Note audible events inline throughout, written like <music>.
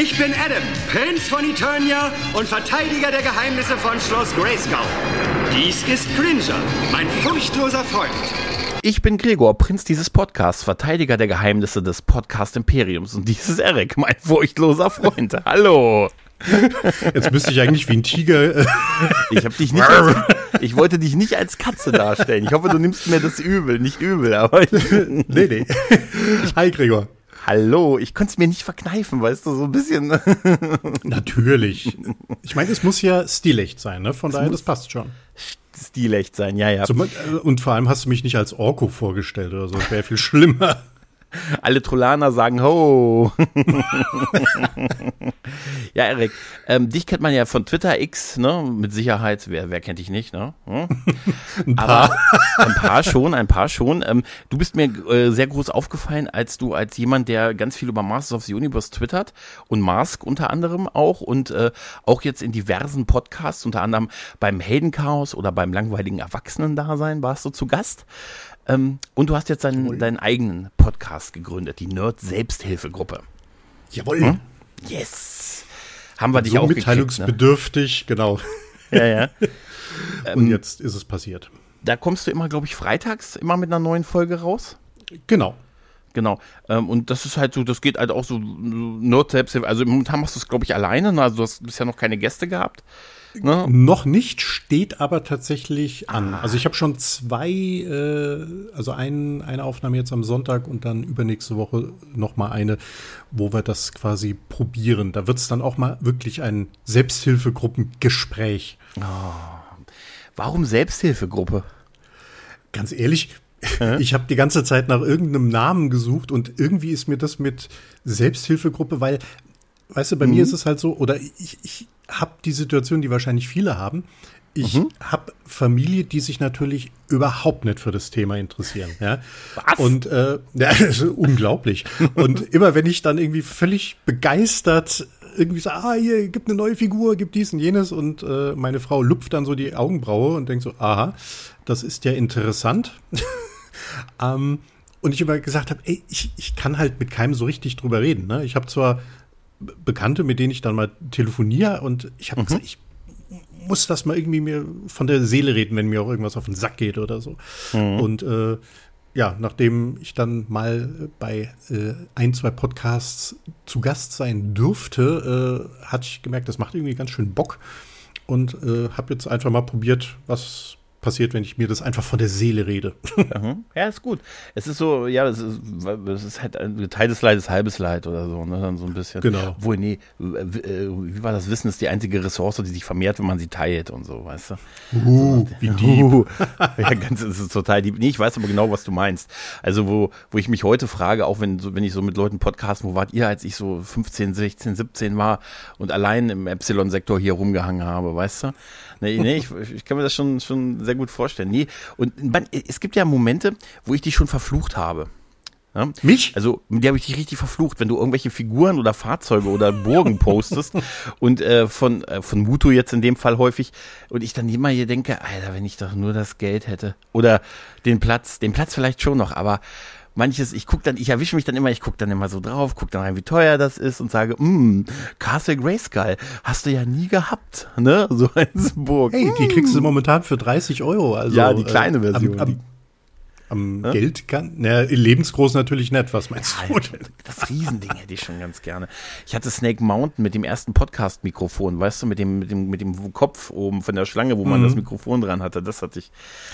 Ich bin Adam, Prinz von Eternia und Verteidiger der Geheimnisse von Schloss Grayskull. Dies ist Cringer, mein furchtloser Freund. Ich bin Gregor, Prinz dieses Podcasts, Verteidiger der Geheimnisse des Podcast Imperiums und dies ist Eric, mein furchtloser Freund. Hallo. Jetzt müsste ich eigentlich wie ein Tiger. äh, Ich habe dich nicht als, <laughs> ich wollte dich nicht als Katze darstellen. Ich hoffe, du nimmst mir das übel, nicht übel, aber nee, nee. Hi, Gregor. Hallo, ich konnte es mir nicht verkneifen, weißt du, so ein bisschen. <laughs> Natürlich. Ich meine, es muss ja stilecht sein, ne? Von daher, das passt schon. Stilecht sein, ja, ja. Zum, äh, und vor allem hast du mich nicht als Orko vorgestellt oder so. Das wäre viel schlimmer. Alle Trollaner sagen Ho. ja, Erik, ähm, dich kennt man ja von Twitter X, ne? Mit Sicherheit. Wer, wer kennt dich nicht, ne? Hm? <laughs> Ein paar. Aber ein paar schon, ein paar schon. Ähm, du bist mir äh, sehr groß aufgefallen, als du als jemand, der ganz viel über Masters of the Universe twittert und Mask unter anderem auch und äh, auch jetzt in diversen Podcasts, unter anderem beim Heldenchaos oder beim langweiligen Erwachsenen-Dasein warst du zu Gast. Ähm, und du hast jetzt deinen, deinen eigenen Podcast gegründet, die Nerd Selbsthilfegruppe. Jawohl. Hm? Yes. Haben wir dich so auch gekriegt, ne? mitteilungsbedürftig, genau. <laughs> Ja, ja. <laughs> Und jetzt ist es passiert. Da kommst du immer, glaube ich, freitags immer mit einer neuen Folge raus. Genau. Genau. Ähm, und das ist halt so, das geht halt auch so Nerd Selbsthilfe. Also momentan machst du es, glaube ich, alleine. ne? Also du hast bisher noch keine Gäste gehabt. Ne? Noch nicht, steht aber tatsächlich an. Also ich habe schon zwei, äh, also ein, eine Aufnahme jetzt am Sonntag und dann übernächste Woche noch mal eine, wo wir das quasi probieren. Da wird es dann auch mal wirklich ein Selbsthilfegruppengespräch. Warum Selbsthilfegruppe? Ganz ehrlich, ich habe die ganze Zeit nach irgendeinem Namen gesucht und irgendwie ist mir das mit Selbsthilfegruppe, weil, weißt du, bei mir ist es halt so, oder ich, ich habe die Situation, die wahrscheinlich viele haben. Ich habe Familie, die sich natürlich überhaupt nicht für das Thema interessieren. Ja? Was? Und äh, <laughs> ja, ist unglaublich. Und <laughs> immer wenn ich dann irgendwie völlig begeistert irgendwie so, ah, hier gibt eine neue Figur, gibt dies und jenes und äh, meine Frau lupft dann so die Augenbraue und denkt so, aha, das ist ja interessant. <laughs> ähm, und ich immer gesagt habe, ey, ich, ich kann halt mit keinem so richtig drüber reden. Ne? Ich habe zwar Bekannte, mit denen ich dann mal telefoniere und ich habe gesagt, ich muss das mal irgendwie mir von der Seele reden, wenn mir auch irgendwas auf den Sack geht oder so. Und äh, ja, nachdem ich dann mal bei äh, ein, zwei Podcasts zu Gast sein durfte, äh, hatte ich gemerkt, das macht irgendwie ganz schön Bock und äh, habe jetzt einfach mal probiert, was passiert, wenn ich mir das einfach von der Seele rede. <laughs> Mhm. Ja, ist gut. Es ist so, ja, es ist, es ist halt ein geteiltes Leid ist halbes Leid oder so, ne? Dann so ein bisschen. Genau. Obwohl, nee, äh, wie war das Wissen ist die einzige Ressource, die sich vermehrt, wenn man sie teilt und so, weißt du? Uh, wie <laughs> deep. Uh, ja, ganz, das ist total deep. Nee, ich weiß aber genau, was du meinst. Also, wo, wo ich mich heute frage, auch wenn, so, wenn ich so mit Leuten podcasten, wo wart ihr, als ich so 15, 16, 17 war und allein im Epsilon-Sektor hier rumgehangen habe, weißt du? Nee, nee, ich, ich kann mir das schon, schon sehr gut vorstellen. Nee, und man, es gibt ja Momente, wo ich dich schon verflucht habe. Ja? Mich? Also, die habe ich dich richtig verflucht, wenn du irgendwelche Figuren oder Fahrzeuge oder Burgen postest <laughs> und äh, von, äh, von Muto jetzt in dem Fall häufig und ich dann immer hier denke, Alter, wenn ich doch nur das Geld hätte oder den Platz, den Platz vielleicht schon noch, aber manches, ich guck dann, ich erwische mich dann immer, ich guck dann immer so drauf, guck dann rein, wie teuer das ist und sage, mm, Castle Grayskull, hast du ja nie gehabt, ne, <laughs> so als Burg. Hey, die kriegst du momentan für 30 Euro. Also, Ja, die kleine Version, Am, am, am Geld kann. Na, lebensgroß natürlich nicht. Was meinst du? Alter, <laughs> das Riesending hätte ich schon ganz gerne. Ich hatte Snake Mountain mit dem ersten Podcast-Mikrofon, weißt du, mit dem, mit dem, mit dem Kopf oben von der Schlange, wo man das Mikrofon dran hatte. Das hatte ich.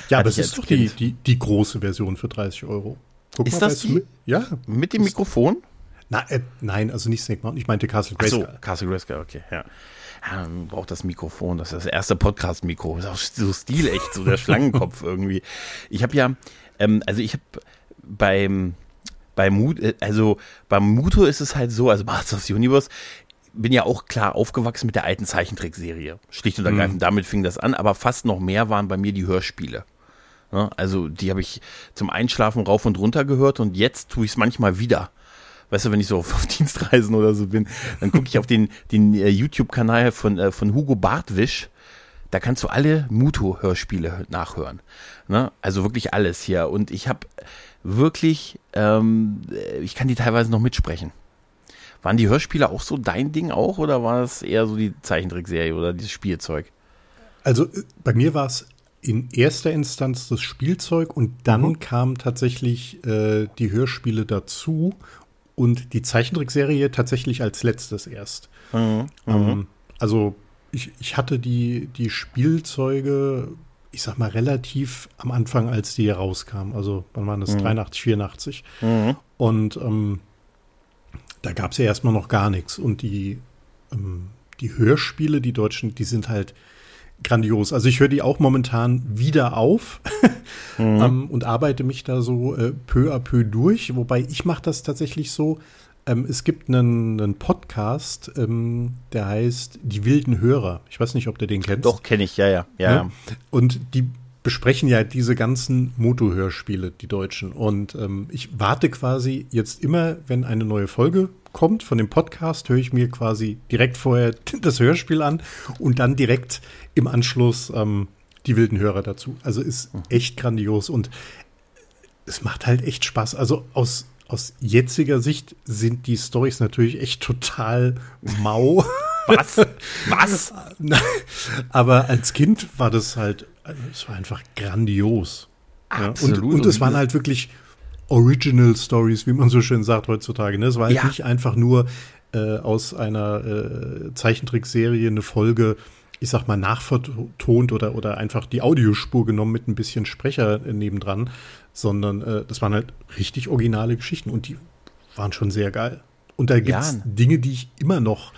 Ja, hatte aber es ist doch die, die, die große Version für 30 Euro. Guck Ist mal, das die? mit- Ja. Mit dem Mikrofon? Na, äh, nein, also nicht Snake Mountain. Ich meinte Castle Ach so, Grayskull. Castle Grayskull, okay, ja. Ja, man braucht das Mikrofon, das ist das erste Podcast-Mikro. Ist auch so stilecht, so der Schlangenkopf <laughs> irgendwie. Ich habe ja, ähm, also ich habe beim bei Mut, äh, also beim Muto ist es halt so, also Masters of the Universe, bin ja auch klar aufgewachsen mit der alten Zeichentrickserie. Schlicht und ergreifend, mhm. damit fing das an, aber fast noch mehr waren bei mir die Hörspiele. Ja, also die habe ich zum Einschlafen rauf und runter gehört und jetzt tue ich es manchmal wieder. Weißt du, wenn ich so <laughs> auf, Dienstreisen oder so bin, dann gucke ich auf den, den äh, YouTube-Kanal von, äh, von Hugo Bartwisch. Da kannst du alle Muto-Hörspiele nachhören. Ne? Also wirklich alles hier. Und ich habe wirklich, ähm, ich kann die teilweise noch mitsprechen. Waren die Hörspiele auch so dein Ding auch oder war es eher so die Zeichentrickserie oder dieses Spielzeug? Also äh, bei mir war es in erster Instanz das Spielzeug und dann mhm. kamen tatsächlich äh, die Hörspiele dazu und die Zeichentrickserie tatsächlich als letztes erst. Mhm. Ähm, mhm. also ich, ich hatte die, die Spielzeuge, ich sag mal, relativ am Anfang, als die rauskamen. Also wann waren das? Mhm. 83, 84. Mhm. Und ähm, da gab es ja erstmal noch gar nichts. Und die, ähm, die Hörspiele, die deutschen, die sind halt grandios. Also ich höre die auch momentan wieder auf <laughs> mhm. ähm, und arbeite mich da so äh, peu à peu durch. Wobei ich mache das tatsächlich so. Ähm, es gibt einen, einen Podcast, ähm, der heißt Die wilden Hörer. Ich weiß nicht, ob du den kennst. Doch, kenne ich, ja, ja, ja. ja. Und die besprechen ja diese ganzen Moto-Hörspiele, die deutschen. Und ähm, ich warte quasi jetzt immer, wenn eine neue Folge kommt von dem Podcast, höre ich mir quasi direkt vorher <laughs> das Hörspiel an und dann direkt im Anschluss ähm, die wilden Hörer dazu. Also ist mhm. echt grandios und es macht halt echt Spaß. Also aus, aus jetziger Sicht sind die Stories natürlich echt total mau. Was? <laughs> Was? Aber als Kind war das halt, es war einfach grandios. Absolut. Ja, und, und es waren halt wirklich Original Stories, wie man so schön sagt heutzutage. Ne? Es war halt ja. nicht einfach nur äh, aus einer äh, Zeichentrickserie eine Folge, ich sag mal, nachvertont oder, oder einfach die Audiospur genommen mit ein bisschen Sprecher äh, nebendran, sondern äh, das waren halt richtig originale Geschichten und die waren schon sehr geil. Und da gibt's ja. Dinge, die ich immer noch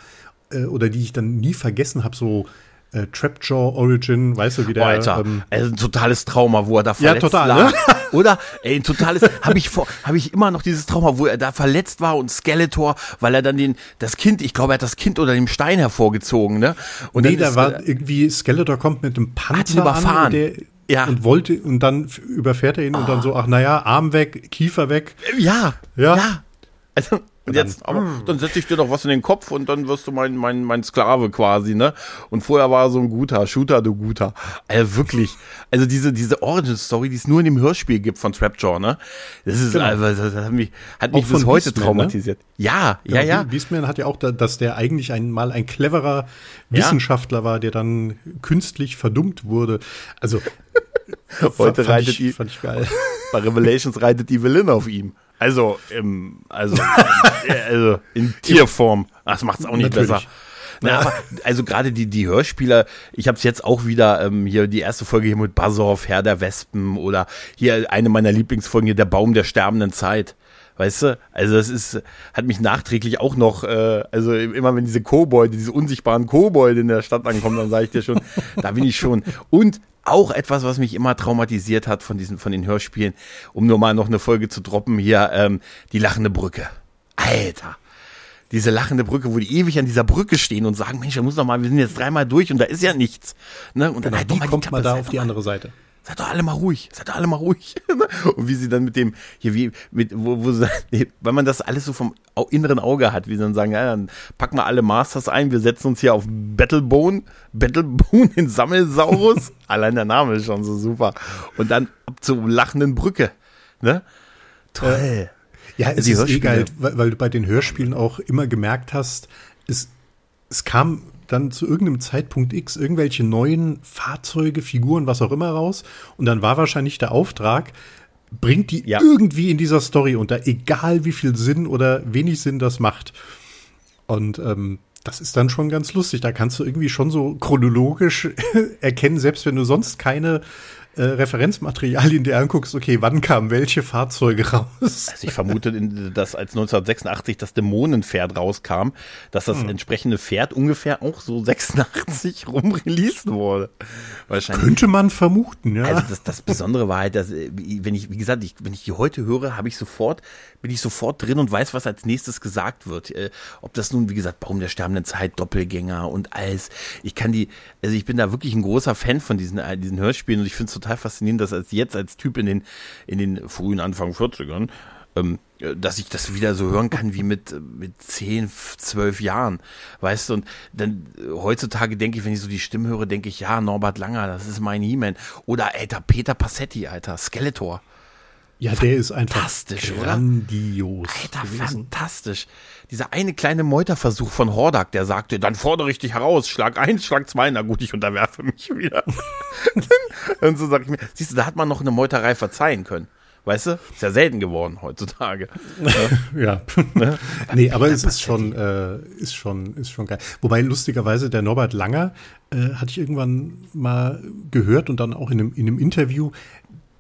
äh, oder die ich dann nie vergessen habe, so äh, Trapjaw Origin, weißt du, wie der. Oh, Alter, ähm, also ein totales Trauma, wo er da verletzt ja, total, lag. Ne? <laughs> Oder? Ey, ein totales, habe ich vor, habe ich immer noch dieses Trauma, wo er da verletzt war und Skeletor, weil er dann den, das Kind, ich glaube, er hat das Kind unter dem Stein hervorgezogen, ne? Und nee, da war irgendwie, Skeletor kommt mit dem Panzer überfahren. An, der, ja. Und wollte, und dann überfährt er ihn oh. und dann so, ach naja, Arm weg, Kiefer weg. Ja. Ja. ja. Also, und jetzt, aber hm. dann setze ich dir doch was in den Kopf und dann wirst du mein, mein, mein Sklave quasi, ne? Und vorher war er so ein guter, Shooter, du guter. Also wirklich. Also diese, diese Origin-Story, die es nur in dem Hörspiel gibt von Trapjaw, ne? Das ist, genau. also, das hat mich, hat mich bis heute Beastman, ne? traumatisiert. Ne? Ja, genau, ja, ja. Beastman hat ja auch, da, dass der eigentlich einmal ein cleverer Wissenschaftler ja. war, der dann künstlich verdummt wurde. Also, <laughs> heute reitet ich, die, fand ich geil. <laughs> Bei Revelations reitet die Villain auf ihm. Also, im, also, also in Tierform. Das macht es auch nicht Natürlich. besser. Na, aber, also gerade die, die Hörspieler, ich habe es jetzt auch wieder ähm, hier die erste Folge hier mit Buzzoff, Herr der Wespen oder hier eine meiner Lieblingsfolgen hier, Der Baum der sterbenden Zeit. Weißt du? Also das ist, hat mich nachträglich auch noch, äh, also immer wenn diese Kobolde, diese unsichtbaren Kobolde in der Stadt ankommen, dann sage ich dir schon, da bin ich schon. Und auch etwas, was mich immer traumatisiert hat von diesen, von den Hörspielen, um nur mal noch eine Folge zu droppen, hier, ähm, die lachende Brücke. Alter. Diese lachende Brücke, wo die ewig an dieser Brücke stehen und sagen, Mensch, da muss doch mal, wir sind jetzt dreimal durch und da ist ja nichts. Ne? Und dann genau, halt, kommt mal da auf die andere Seite seid doch alle mal ruhig, seid doch alle mal ruhig. <laughs> und wie sie dann mit dem, hier wie, mit, wo, wo sie, wenn man das alles so vom inneren Auge hat, wie sie dann sagen, ja, dann packen wir alle Masters ein, wir setzen uns hier auf Battlebone, Battlebone in Sammelsaurus. <laughs> Allein der Name ist schon so super. Und dann ab zur lachenden Brücke. Ne? Toll. Äh, ja, es Die ist eh geil, weil, weil du bei den Hörspielen auch immer gemerkt hast, es, es kam dann zu irgendeinem Zeitpunkt X irgendwelche neuen Fahrzeuge, Figuren, was auch immer raus. Und dann war wahrscheinlich der Auftrag, bringt die ja. irgendwie in dieser Story unter, egal wie viel Sinn oder wenig Sinn das macht. Und ähm, das ist dann schon ganz lustig. Da kannst du irgendwie schon so chronologisch <laughs> erkennen, selbst wenn du sonst keine äh, Referenzmaterialien dir anguckst, okay, wann kamen welche Fahrzeuge raus? Also ich vermute, dass als 1986 das Dämonenpferd rauskam, dass das hm. entsprechende Pferd ungefähr auch so 86 rum released wurde. Wahrscheinlich. Könnte man vermuten, ja. Also das, das Besondere war halt, dass, äh, wenn ich, wie gesagt, ich, wenn ich die heute höre, habe ich sofort, bin ich sofort drin und weiß, was als nächstes gesagt wird. Äh, ob das nun, wie gesagt, Baum der sterbenden Zeit, Doppelgänger und alles. Ich kann die, also ich bin da wirklich ein großer Fan von diesen, äh, diesen Hörspielen und ich finde es total faszinierend, dass als jetzt als Typ in den, in den frühen Anfang 40ern, ähm, dass ich das wieder so hören kann wie mit, mit 10, 12 Jahren. Weißt du, und dann heutzutage denke ich, wenn ich so die Stimme höre, denke ich, ja, Norbert Langer, das ist mein He-Man. Oder, Alter, Peter Passetti, Alter, Skeletor. Ja, der ist einfach fantastisch, grandios. Alter, gewesen. fantastisch. Dieser eine kleine Meuterversuch von Hordak, der sagte, dann fordere ich dich heraus, Schlag eins, Schlag zwei, na gut, ich unterwerfe mich wieder. <laughs> und so sag ich mir, siehst du, da hat man noch eine Meuterei verzeihen können. Weißt du? Ist ja selten geworden heutzutage. <laughs> ja. Ne? <laughs> nee, aber es ist schon, äh, ist schon, ist schon geil. Wobei lustigerweise der Norbert Langer äh, hatte ich irgendwann mal gehört und dann auch in einem, in einem Interview,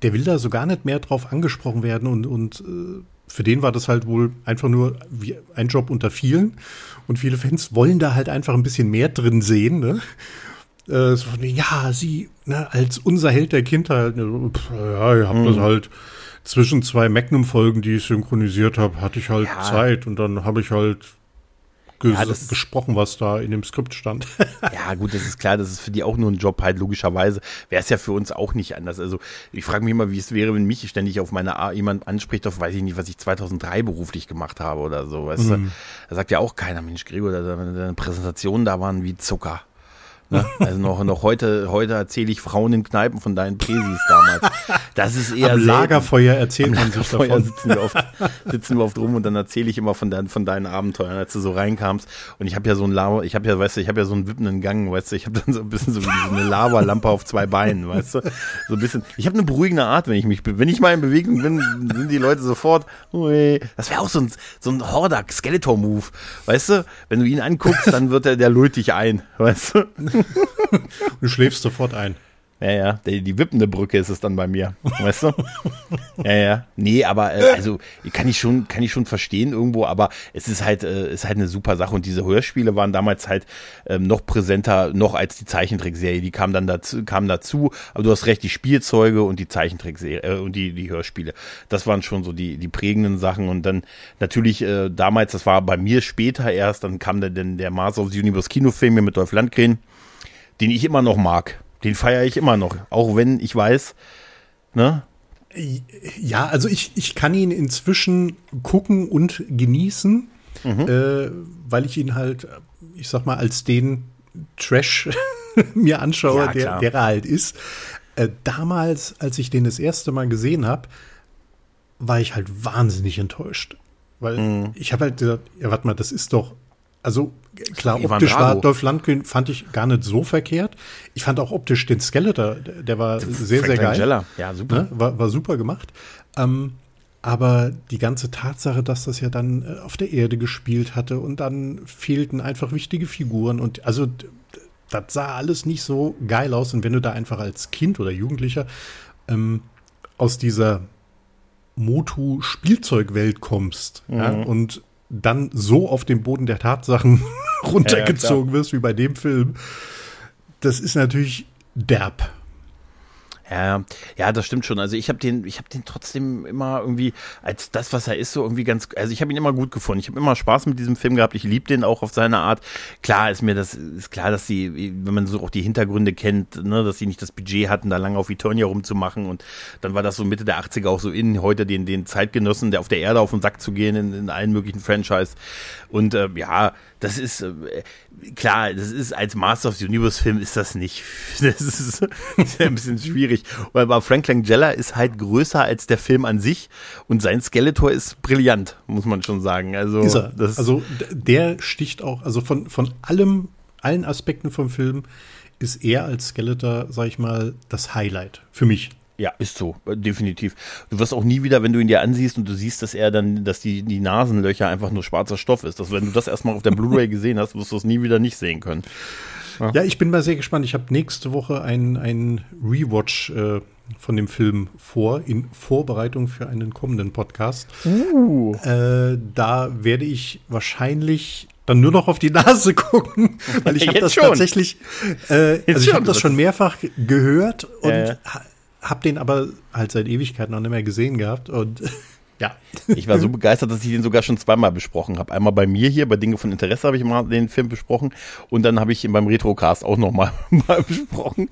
der will da so gar nicht mehr drauf angesprochen werden und, und äh, für den war das halt wohl einfach nur wie ein Job unter vielen. Und viele Fans wollen da halt einfach ein bisschen mehr drin sehen. Ne? Äh, so, ja, sie ne, als unser Held der Kindheit. Ne, pff, ja, ihr habt mhm. das halt zwischen zwei Magnum-Folgen, die ich synchronisiert habe, hatte ich halt ja. Zeit und dann habe ich halt ges ja, das, gesprochen, was da in dem Skript stand. <laughs> ja, gut, das ist klar, das ist für die auch nur ein Job, halt logischerweise. Wäre es ja für uns auch nicht anders. Also ich frage mich immer, wie es wäre, wenn mich ständig auf meine A jemand anspricht, auf weiß ich nicht, was ich 2003 beruflich gemacht habe oder so. Weißt mhm. du? Da sagt ja auch keiner, Mensch, Gregor, deine Präsentationen da waren wie Zucker. Ne? Also noch, noch heute, heute erzähle ich Frauen in Kneipen von deinen Präsis damals. <laughs> Das ist eher Am Lagerfeuer erzählt Am man Lagerfeuer sich davon. Sitzen wir, oft, <laughs> sitzen wir oft rum und dann erzähle ich immer von, dein, von deinen Abenteuern, als du so reinkamst. Und ich habe ja so ein Lava, ich habe ja, weißt du, ich habe ja so einen wippenden Gang, weißt du, ich habe dann so ein bisschen so eine Lavalampe auf zwei Beinen, weißt du, so ein bisschen. Ich habe eine beruhigende Art, wenn ich mich, wenn ich mal in Bewegung bin, sind die Leute sofort. Ui. Das wäre auch so ein, so ein Hordak Skeletor-Move, weißt du. Wenn du ihn anguckst, dann wird er, der lullt dich ein, weißt du. <laughs> du schläfst sofort ein. Ja, ja, die, die wippende Brücke ist es dann bei mir, weißt du? <laughs> Ja, ja. Nee, aber äh, also kann ich schon, kann ich schon verstehen irgendwo, aber es ist halt, äh, ist halt eine super Sache und diese Hörspiele waren damals halt ähm, noch präsenter, noch als die Zeichentrickserie. Die kamen dann dazu, kamen dazu, aber du hast recht, die Spielzeuge und die Zeichentrickserie äh, und die, die Hörspiele. Das waren schon so die, die prägenden Sachen und dann natürlich äh, damals, das war bei mir später erst, dann kam dann der Mars of the Universe Kinofilm mit Dolph Landgren den ich immer noch mag. Den feiere ich immer noch, auch wenn ich weiß, ne? Ja, also ich, ich kann ihn inzwischen gucken und genießen, mhm. äh, weil ich ihn halt, ich sag mal, als den Trash <laughs> mir anschaue, ja, der, der er halt ist. Äh, damals, als ich den das erste Mal gesehen habe, war ich halt wahnsinnig enttäuscht. Weil mhm. ich habe halt gesagt, ja, warte mal, das ist doch also klar, Ivan optisch Drago. war Dolph Lundgren fand ich gar nicht so verkehrt. Ich fand auch optisch den Skeletor, der war sehr, Frank sehr geil. Langella. Ja, super. Ne? War, war super gemacht. Ähm, aber die ganze Tatsache, dass das ja dann äh, auf der Erde gespielt hatte und dann fehlten einfach wichtige Figuren und also das sah alles nicht so geil aus. Und wenn du da einfach als Kind oder Jugendlicher ähm, aus dieser Motu-Spielzeugwelt kommst mhm. ja, und dann so auf den Boden der Tatsachen runtergezogen <laughs> ja, ja, wirst wie bei dem Film, das ist natürlich derb. Ja, ja, das stimmt schon. Also ich habe den, ich habe den trotzdem immer irgendwie als das, was er ist, so irgendwie ganz. Also ich habe ihn immer gut gefunden. Ich habe immer Spaß mit diesem Film gehabt. Ich liebe den auch auf seine Art. Klar ist mir das ist klar, dass sie, wenn man so auch die Hintergründe kennt, ne, dass sie nicht das Budget hatten, da lange auf Eternia rumzumachen. Und dann war das so Mitte der 80er auch so in heute den den Zeitgenossen, der auf der Erde auf den Sack zu gehen in, in allen möglichen Franchise. Und äh, ja, das ist äh, klar, das ist als Master of the Universe Film ist das nicht. <laughs> Das ist, ist ein bisschen schwierig. Weil aber Frank Langella ist halt größer als der Film an sich und sein Skeletor ist brillant, muss man schon sagen. Also, also der sticht auch, also von, von allem, allen Aspekten vom Film ist er als Skeletor, sag ich mal, das Highlight für mich. Ja, ist so, äh, definitiv. Du wirst auch nie wieder, wenn du ihn dir ansiehst und du siehst, dass er dann, dass die, die Nasenlöcher einfach nur schwarzer Stoff ist. Dass, wenn du das erstmal auf der Blu-ray gesehen hast, wirst du es nie wieder nicht sehen können. Ja, ich bin mal sehr gespannt. Ich habe nächste Woche einen, einen Rewatch äh, von dem Film vor, in Vorbereitung für einen kommenden Podcast. Uh. Äh, da werde ich wahrscheinlich dann nur noch auf die Nase <laughs> gucken, weil ich <laughs> habe das schon. tatsächlich, äh, also ich habe das schon mehrfach gehört und äh. Habe den aber halt seit Ewigkeiten noch nicht mehr gesehen gehabt und <laughs> ja. Ich war so begeistert, dass ich den sogar schon zweimal besprochen habe. Einmal bei mir hier, bei Dinge von Interesse habe ich mal den Film besprochen und dann habe ich ihn beim Retrocast auch noch mal, <laughs> besprochen.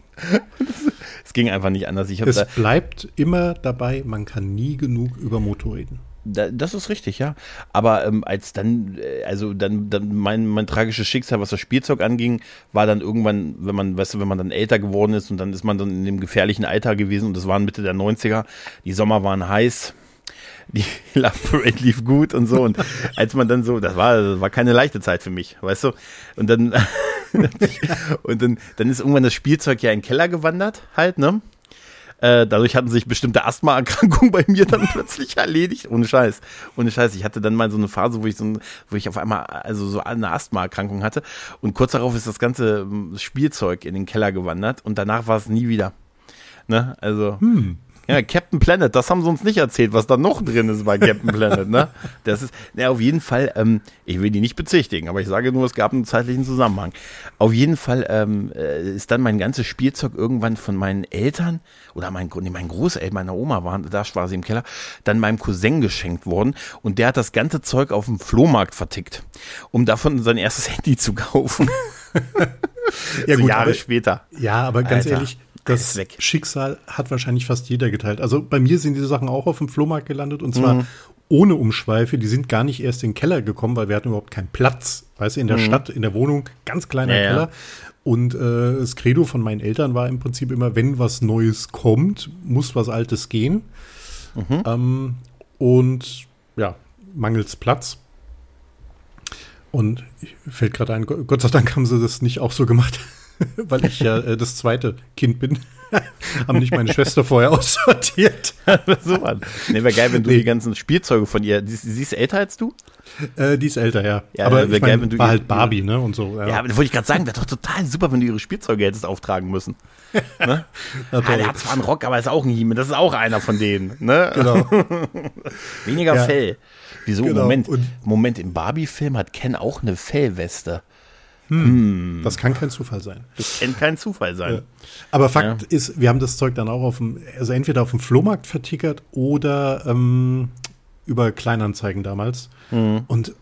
Es ging einfach nicht anders. Es bleibt immer dabei, man kann nie genug über Motor reden. Das ist richtig, ja. Aber ähm, als dann, äh, also dann, dann mein, mein tragisches Schicksal, was das Spielzeug anging, war dann irgendwann, wenn man, weißt du, wenn man dann älter geworden ist und dann ist man dann in dem gefährlichen Alter gewesen und das waren Mitte der 90er, die Sommer waren heiß, <laughs> die Love Parade lief gut und so. Und als man dann so, das war, das war keine leichte Zeit für mich, weißt du? Und dann, <laughs> und dann, dann ist irgendwann das Spielzeug ja in den Keller gewandert, halt, ne? Äh, dadurch hatten sich bestimmte Asthmaerkrankungen bei mir dann <laughs> plötzlich erledigt. Ohne Scheiß. Ohne Scheiß. Ich hatte dann mal so eine Phase, wo ich so wo ich auf einmal also so eine Asthmaerkrankung hatte. Und kurz darauf ist das ganze ähm, Spielzeug in den Keller gewandert und danach war es nie wieder. Ne? Also. Hm. Ja, Captain Planet, das haben sie uns nicht erzählt, was da noch drin ist bei Captain Planet, ne? Das ist, na, auf jeden Fall, ähm, ich will die nicht bezichtigen, aber ich sage nur, es gab einen zeitlichen Zusammenhang. Auf jeden Fall ähm, äh, ist dann mein ganzes Spielzeug irgendwann von meinen Eltern oder mein, nee, mein Großeltern, meiner Oma waren, da war sie im Keller, dann meinem Cousin geschenkt worden und der hat das ganze Zeug auf dem Flohmarkt vertickt, um davon sein erstes Handy zu kaufen. <laughs> ja, so gut, Jahre aber, später. Ja, aber ganz Alter. ehrlich, das Schicksal hat wahrscheinlich fast jeder geteilt. Also bei mir sind diese Sachen auch auf dem Flohmarkt gelandet und zwar mhm. ohne Umschweife. Die sind gar nicht erst in den Keller gekommen, weil wir hatten überhaupt keinen Platz. Weißt du, in der mhm. Stadt, in der Wohnung, ganz kleiner ja, Keller. Ja. Und äh, das Credo von meinen Eltern war im Prinzip immer, wenn was Neues kommt, muss was Altes gehen. Mhm. Ähm, und ja, mangels Platz. Und fällt gerade ein, Gott sei Dank haben sie das nicht auch so gemacht. <laughs> weil ich ja äh, das zweite Kind bin. <laughs> Haben nicht meine Schwester vorher <laughs> aussortiert. so, Mann. Nee, wäre geil, wenn du nee. die ganzen Spielzeuge von ihr. Sie, sie ist älter als du? Äh, die ist älter, ja. ja aber ich geil, wenn du war halt Barbie, ne? Und so. Ja, ja aber das wollte ich gerade sagen, wäre doch total super, wenn du ihre Spielzeuge hättest auftragen müssen. Ne? ah, der hat zwar einen Rock, aber ist auch ein Hieme. Das ist auch einer von denen. Ne? Genau. Weniger ja. Fell. Wieso? Genau. Moment, Und Moment, im Barbie-Film hat Ken auch eine Fellweste. Hm. hm. Das kann kein Zufall sein. Das kann kein Zufall sein. Ja. Aber Fakt ja. ist, wir haben das Zeug dann auch auf dem, also entweder auf dem Flohmarkt vertickert oder ähm, über Kleinanzeigen damals. Mhm. Und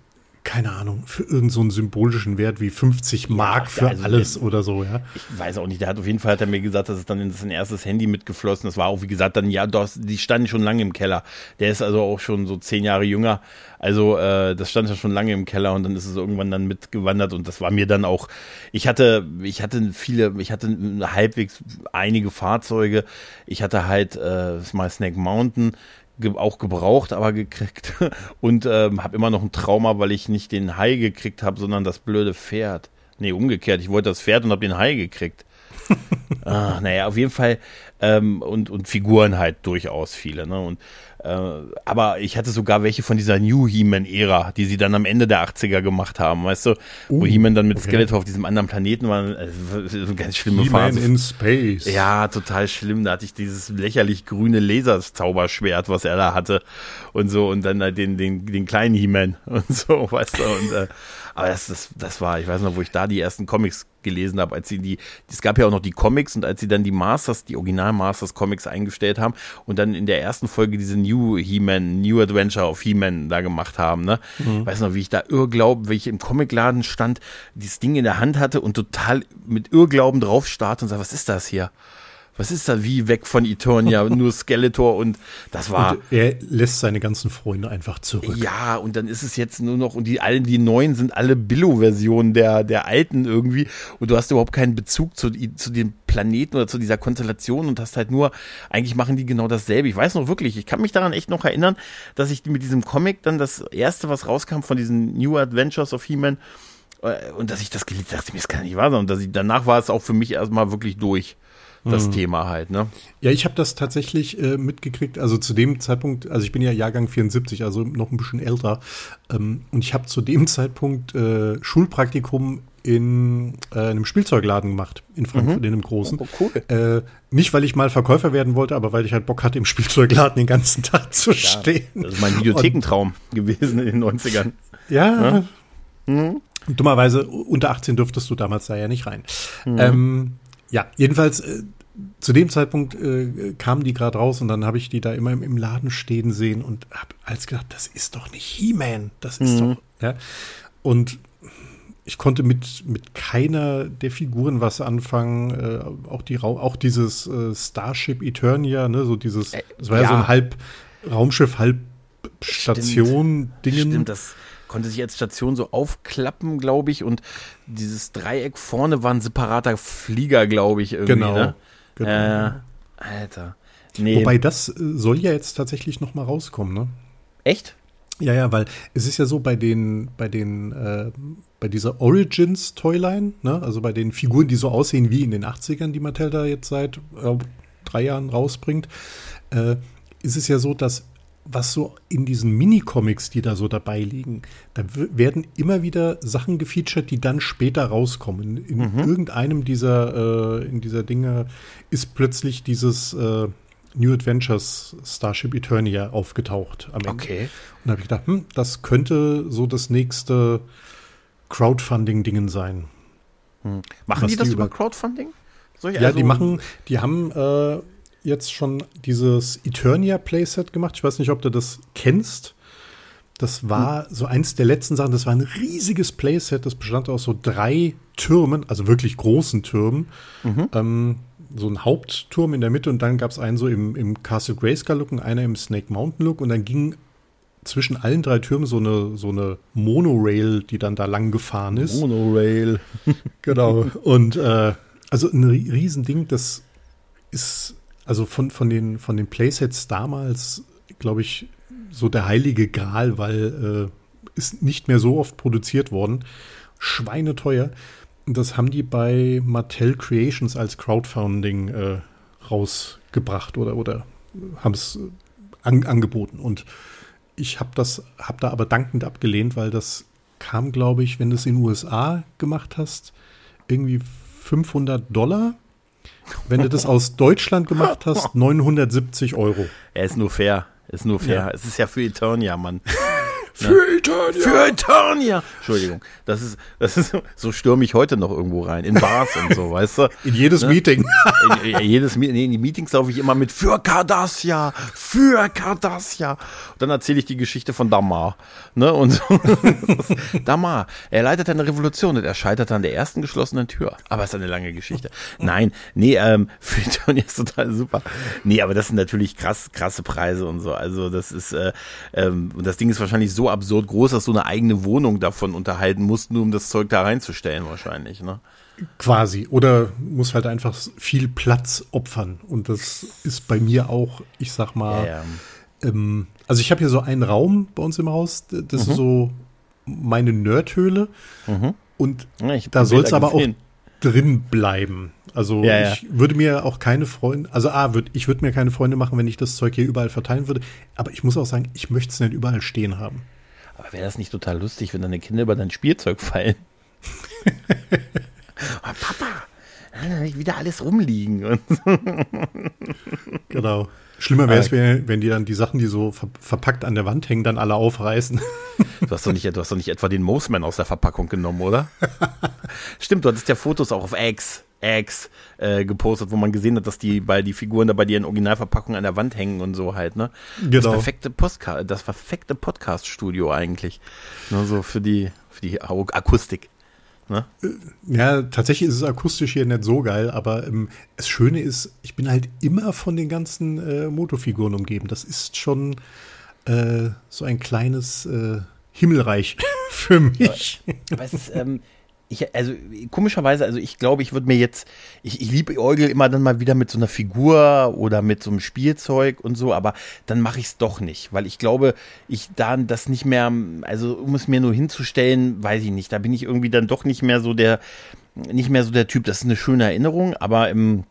keine Ahnung, für irgendeinen so symbolischen Wert wie 50 Mark ja, für also alles der, oder so, ja. Ich weiß auch nicht, der hat auf jeden Fall hat er mir gesagt, dass es dann in sein erstes Handy mitgeflossen. Das war auch, wie gesagt, dann, ja, doch, die standen schon lange im Keller. Der ist also auch schon so zehn Jahre jünger. Also, äh, das stand ja schon lange im Keller und dann ist es irgendwann dann mitgewandert und das war mir dann auch, ich hatte, ich hatte viele, ich hatte halbwegs einige Fahrzeuge. Ich hatte halt äh, Smile Snake Mountain, ge auch gebraucht, aber gekriegt. <laughs> Und ähm, habe immer noch ein Trauma, weil ich nicht den Hai gekriegt habe, sondern das blöde Pferd. Nee, umgekehrt. Ich wollte das Pferd und habe den Hai gekriegt. <laughs> ah, naja, auf jeden Fall. Ähm, und, und Figuren halt durchaus viele. Ne? Und äh, aber ich hatte sogar welche von dieser New He-Man-Ära, die sie dann am Ende der 80er gemacht haben, weißt du? Uh, wo He-Man dann mit okay. Skeletor auf diesem anderen Planeten war. Also, eine ganz schlimme Phase. in Space. Ja, total schlimm. Da hatte ich dieses lächerlich grüne Laserzauberschwert, was er da hatte. Und so. Und dann den, den, den kleinen He-Man <laughs> und so, weißt du? Und äh, aber das, das, das war, ich weiß noch, wo ich da die ersten Comics gelesen habe, als sie die, es gab ja auch noch die Comics und als sie dann die Masters, die Original Masters Comics eingestellt haben und dann in der ersten Folge diese New He-Man, New Adventure of He-Man da gemacht haben, ne? Mhm. Ich weiß noch, wie ich da Irrglauben, wie ich im Comicladen stand, dieses Ding in der Hand hatte und total mit Irrglauben drauf starte und sage, was ist das hier? Was ist da wie weg von Eternia, <laughs> nur Skeletor und das war. Und er lässt seine ganzen Freunde einfach zurück. Ja, und dann ist es jetzt nur noch, und die allen, die neuen sind alle Billo-Versionen der, der alten irgendwie. Und du hast überhaupt keinen Bezug zu, zu dem Planeten oder zu dieser Konstellation und hast halt nur, eigentlich machen die genau dasselbe. Ich weiß noch wirklich, ich kann mich daran echt noch erinnern, dass ich mit diesem Comic dann das erste, was rauskam von diesen New Adventures of He-Man, äh, und dass ich das gelesen dachte, mir, das kann nicht wahr sein. Und dass ich, danach war es auch für mich erstmal wirklich durch das mhm. Thema halt, ne? Ja, ich habe das tatsächlich äh, mitgekriegt, also zu dem Zeitpunkt, also ich bin ja Jahrgang 74, also noch ein bisschen älter, ähm, und ich habe zu dem Zeitpunkt äh, Schulpraktikum in äh, einem Spielzeugladen gemacht, in Frankfurt, in einem großen. Oh, cool. Äh, nicht, weil ich mal Verkäufer werden wollte, aber weil ich halt Bock hatte, im Spielzeugladen den ganzen <laughs> Tag zu stehen. Das ist mein Videothekentraum gewesen in den 90ern. Ja. Dummerweise, unter 18 dürftest du damals da ja nicht rein. Ähm, ja, jedenfalls, äh, zu dem Zeitpunkt äh, kamen die gerade raus und dann habe ich die da immer im, im Laden stehen sehen und habe als gedacht, das ist doch nicht He-Man, das ist doch, ja. Und ich konnte mit, mit keiner der Figuren was anfangen, äh, auch die Rau auch dieses äh, Starship Eternia, ne, so dieses, das war ja, ja. so ein halb Raumschiff, halb Station Dingen. Stimmt, das konnte sich als Station so aufklappen, glaube ich, und dieses Dreieck vorne war ein separater Flieger, glaube ich, irgendwie. Genau, Ne? genau. Äh, Alter. Nee. Wobei das äh, soll ja jetzt tatsächlich noch mal rauskommen, ne? Echt? Ja, ja, weil es ist ja so bei den, bei den, äh, bei dieser Origins Toyline, ne, also bei den Figuren, die so aussehen wie in den 80ern, die Mattel da jetzt seit äh, drei Jahren rausbringt, äh, ist es ja so, dass was so in diesen Minicomics, die da so dabei liegen, da werden immer wieder Sachen gefeatured, die dann später rauskommen. In irgendeinem dieser, äh, in dieser Dinge ist plötzlich dieses äh, New Adventures Starship Eternia aufgetaucht am Ende. Okay. Und da habe ich gedacht, hm, das könnte so das nächste Crowdfunding-Dingen sein. Machen Was die das die über über- Crowdfunding? Ja, also- die machen, die haben äh, jetzt schon dieses Eternia Playset gemacht. Ich weiß nicht, ob du das kennst. Das war so eins der letzten Sachen. Das war ein riesiges Playset. Das bestand aus so drei Türmen, also wirklich großen Türmen. Ähm, so ein Hauptturm in der Mitte und dann gab es einen so im, im Castle Grayskull Look und einer im Snake Mountain Look und dann ging zwischen allen drei Türmen so eine, so eine Monorail, die dann da lang gefahren ist. Monorail. Genau. <laughs> Und äh, also ein ri- Riesending, das ist also von, von, den, von den Playsets damals, glaube ich, so der heilige Gral, weil äh, ist nicht mehr so oft produziert worden. Schweineteuer. Das haben die bei Mattel Creations als Crowdfunding äh, rausgebracht oder, oder haben es an, angeboten. Und ich habe das, habe da aber dankend abgelehnt, weil das kam, glaube ich, wenn du es in den USA gemacht hast, irgendwie 500 Dollar. Wenn du das aus Deutschland gemacht hast, <laughs> 970 Euro. Er ist nur fair. Ist nur fair. Ja. Es ist ja für Eternia, Mann. Für Eternia! Für Eternia! Entschuldigung. Das ist, das ist, so stürme ich heute noch irgendwo rein. In Bars und so, weißt du? In jedes Meeting. In, in, jedes, in die Meetings laufe ich immer mit für Cardassia, für Cardassia. Und dann erzähle ich die Geschichte von Damar. Ne? Und so. <laughs> Damar, er leitet eine Revolution und er scheitert an der ersten geschlossenen Tür. Aber es ist eine lange Geschichte. Nein, nee, ähm, <laughs> für Eternia ist total super. Nee, aber das sind natürlich krass, krasse Preise und so. Also das ist, äh, ähm, und das Ding ist wahrscheinlich so absurd groß, dass du eine eigene Wohnung davon unterhalten musst, nur um das Zeug da reinzustellen wahrscheinlich. Ne? Quasi. Oder muss halt einfach viel Platz opfern. Und das ist bei mir auch, ich sag mal, Ja, ja. Ähm, also ich habe hier so einen Raum bei uns im Haus, das Mhm. ist so meine Nerdhöhle. Und Ja, da soll es aber auch gesehen. drin bleiben. Also Ja, ja. ich würde mir auch keine Freunde, also A, würd, ich würde mir keine Freunde machen, wenn ich das Zeug hier überall verteilen würde. Aber ich muss auch sagen, ich möchte es nicht überall stehen haben. Aber wäre das nicht total lustig, wenn deine Kinder über dein Spielzeug fallen? <laughs> oh, Papa, wieder alles rumliegen. Genau. Schlimmer wäre es, wenn, wenn die dann die Sachen, die so ver verpackt an der Wand hängen, dann alle aufreißen. <laughs> du, hast doch nicht, du hast doch nicht etwa den Moseman aus der Verpackung genommen, oder? <laughs> Stimmt, du hattest ja Fotos auch auf X, X äh, gepostet, wo man gesehen hat, dass die bei die Figuren da bei dir in Originalverpackung an der Wand hängen und so halt, ne? Das Genau. perfekte Postka das perfekte Podcast-Studio eigentlich. Nur so für die, für die Akustik. Ne? Ja, tatsächlich ist es akustisch hier nicht so geil, aber ähm, das Schöne ist, ich bin halt immer von den ganzen äh, Motofiguren umgeben. Das ist schon äh, so ein kleines äh, Himmelreich <laughs> für mich. Aber es ist, ähm, ich, also komischerweise, also ich glaube, ich würde mir jetzt, ich, ich liebe Eugel immer dann mal wieder mit so einer Figur oder mit so einem Spielzeug und so, aber dann mache ich es doch nicht, weil ich glaube, ich da das nicht mehr, also um es mir nur hinzustellen, weiß ich nicht, da bin ich irgendwie dann doch nicht mehr so der, nicht mehr so der Typ. Das ist eine schöne Erinnerung, aber ähm,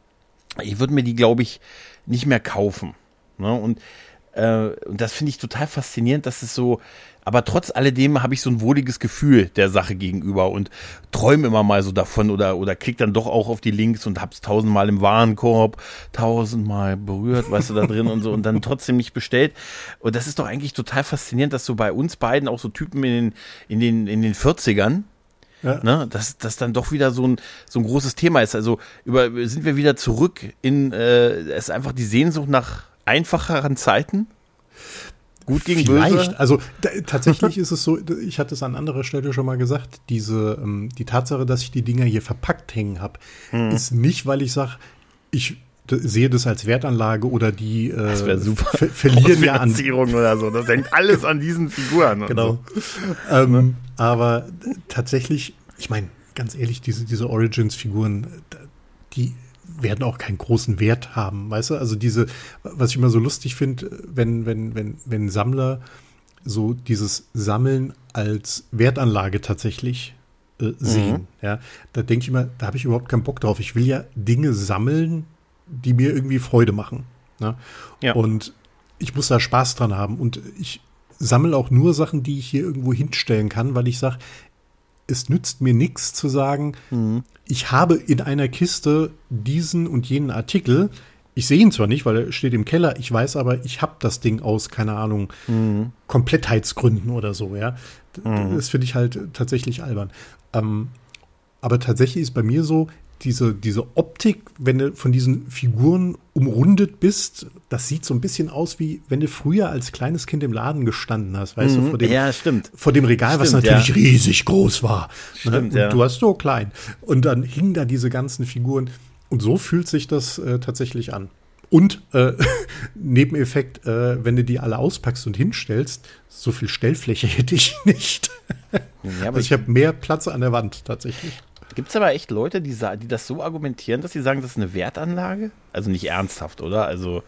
ich würde mir die, glaube ich, nicht mehr kaufen. Ne? Und Äh, und das finde ich total faszinierend, dass es so, aber trotz alledem habe ich so ein wohliges Gefühl der Sache gegenüber und träume immer mal so davon oder, oder klick dann doch auch auf die Links und hab's tausendmal im Warenkorb, tausendmal berührt, weißt du, da drin und so und dann trotzdem nicht bestellt. Und das ist doch eigentlich total faszinierend, dass so bei uns beiden auch so Typen in den, in den, in den 40ern, ja. Ne, dass das dann doch wieder so ein, so ein großes Thema ist. Also über, sind wir wieder zurück in, äh, es ist einfach die Sehnsucht nach einfacheren Zeiten? Gut gegen Vielleicht. Böse? Also tatsächlich ist es so, ich hatte es an anderer Stelle schon mal gesagt, diese, ähm, die Tatsache, dass ich die Dinger hier verpackt hängen habe, hm. ist nicht, weil ich sage, ich sehe das als Wertanlage oder die äh, ver verlieren ja an oder so. Das hängt alles an diesen Figuren. Genau. So. Ähm, aber tatsächlich, ich meine, ganz ehrlich, diese, diese Origins-Figuren, die werden auch keinen großen Wert haben, weißt du? Also diese, was ich immer so lustig finde, wenn, wenn, wenn, wenn Sammler so dieses Sammeln als Wertanlage tatsächlich äh, sehen, mhm. ja, da denke ich immer, da habe ich überhaupt keinen Bock drauf. Ich will ja Dinge sammeln, die mir irgendwie Freude machen. Ne? Ja. Und ich muss da Spaß dran haben. Und ich sammle auch nur Sachen, die ich hier irgendwo hinstellen kann, weil ich sage, es nützt mir nichts zu sagen, mhm. ich habe in einer Kiste diesen und jenen Artikel. Ich sehe ihn zwar nicht, weil er steht im Keller, ich weiß aber, ich habe das Ding aus, keine Ahnung, mhm. Komplettheitsgründen oder so, ja. Mhm. Das finde ich halt tatsächlich albern. Ähm, aber tatsächlich ist bei mir so, diese, diese Optik, wenn du von diesen Figuren umrundet bist, das sieht so ein bisschen aus, wie wenn du früher als kleines Kind im Laden gestanden hast, weißt mhm. du, vor dem, ja, stimmt. vor dem Regal, stimmt, was natürlich ja. riesig groß war. Ne? Stimmt, ne? ja. Du hast so klein. Und dann hingen da diese ganzen Figuren. Und so fühlt sich das äh, tatsächlich an. Und äh, <laughs> Nebeneffekt, äh, wenn du die alle auspackst und hinstellst, so viel Stellfläche <laughs> hätte ich nicht. Ja, also ich habe mehr Platz an der Wand tatsächlich. Gibt es aber echt Leute, die, die das so argumentieren, dass sie sagen, das ist eine Wertanlage? Also nicht ernsthaft, oder? Also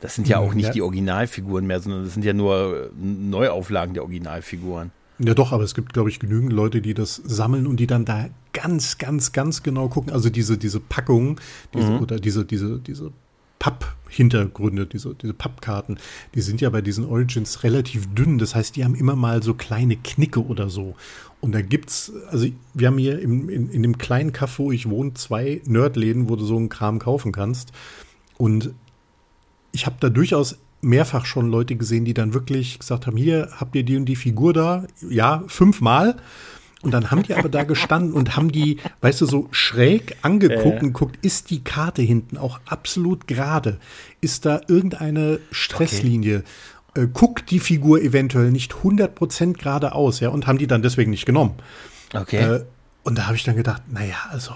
das sind ja auch nicht ja. die Originalfiguren mehr, sondern das sind ja nur Neuauflagen der Originalfiguren. Ja doch, aber es gibt, glaube ich, genügend Leute, die das sammeln und die dann da ganz, ganz, ganz genau gucken. Also diese, diese Packungen diese, mhm. oder diese, diese, diese Papp-Hintergründe, diese, diese Pappkarten, die sind ja bei diesen Origins relativ dünn. Das heißt, die haben immer mal so kleine Knicke oder so. Und da gibt's, also wir haben hier im, in, in dem kleinen Kaff, wo ich wohne, zwei Nerdläden, wo du so einen Kram kaufen kannst. Und ich habe da durchaus mehrfach schon Leute gesehen, die dann wirklich gesagt haben, hier habt ihr die und die Figur da, ja, fünfmal. Und dann haben die aber da gestanden und haben die, weißt du, so schräg angeguckt äh. und guckt, ist die Karte hinten auch absolut gerade? Ist da irgendeine Stresslinie? Okay äh, guckt die Figur eventuell nicht 100% geradeaus, ja, und haben die dann deswegen nicht genommen. Okay. Äh, und da habe ich dann gedacht, naja, also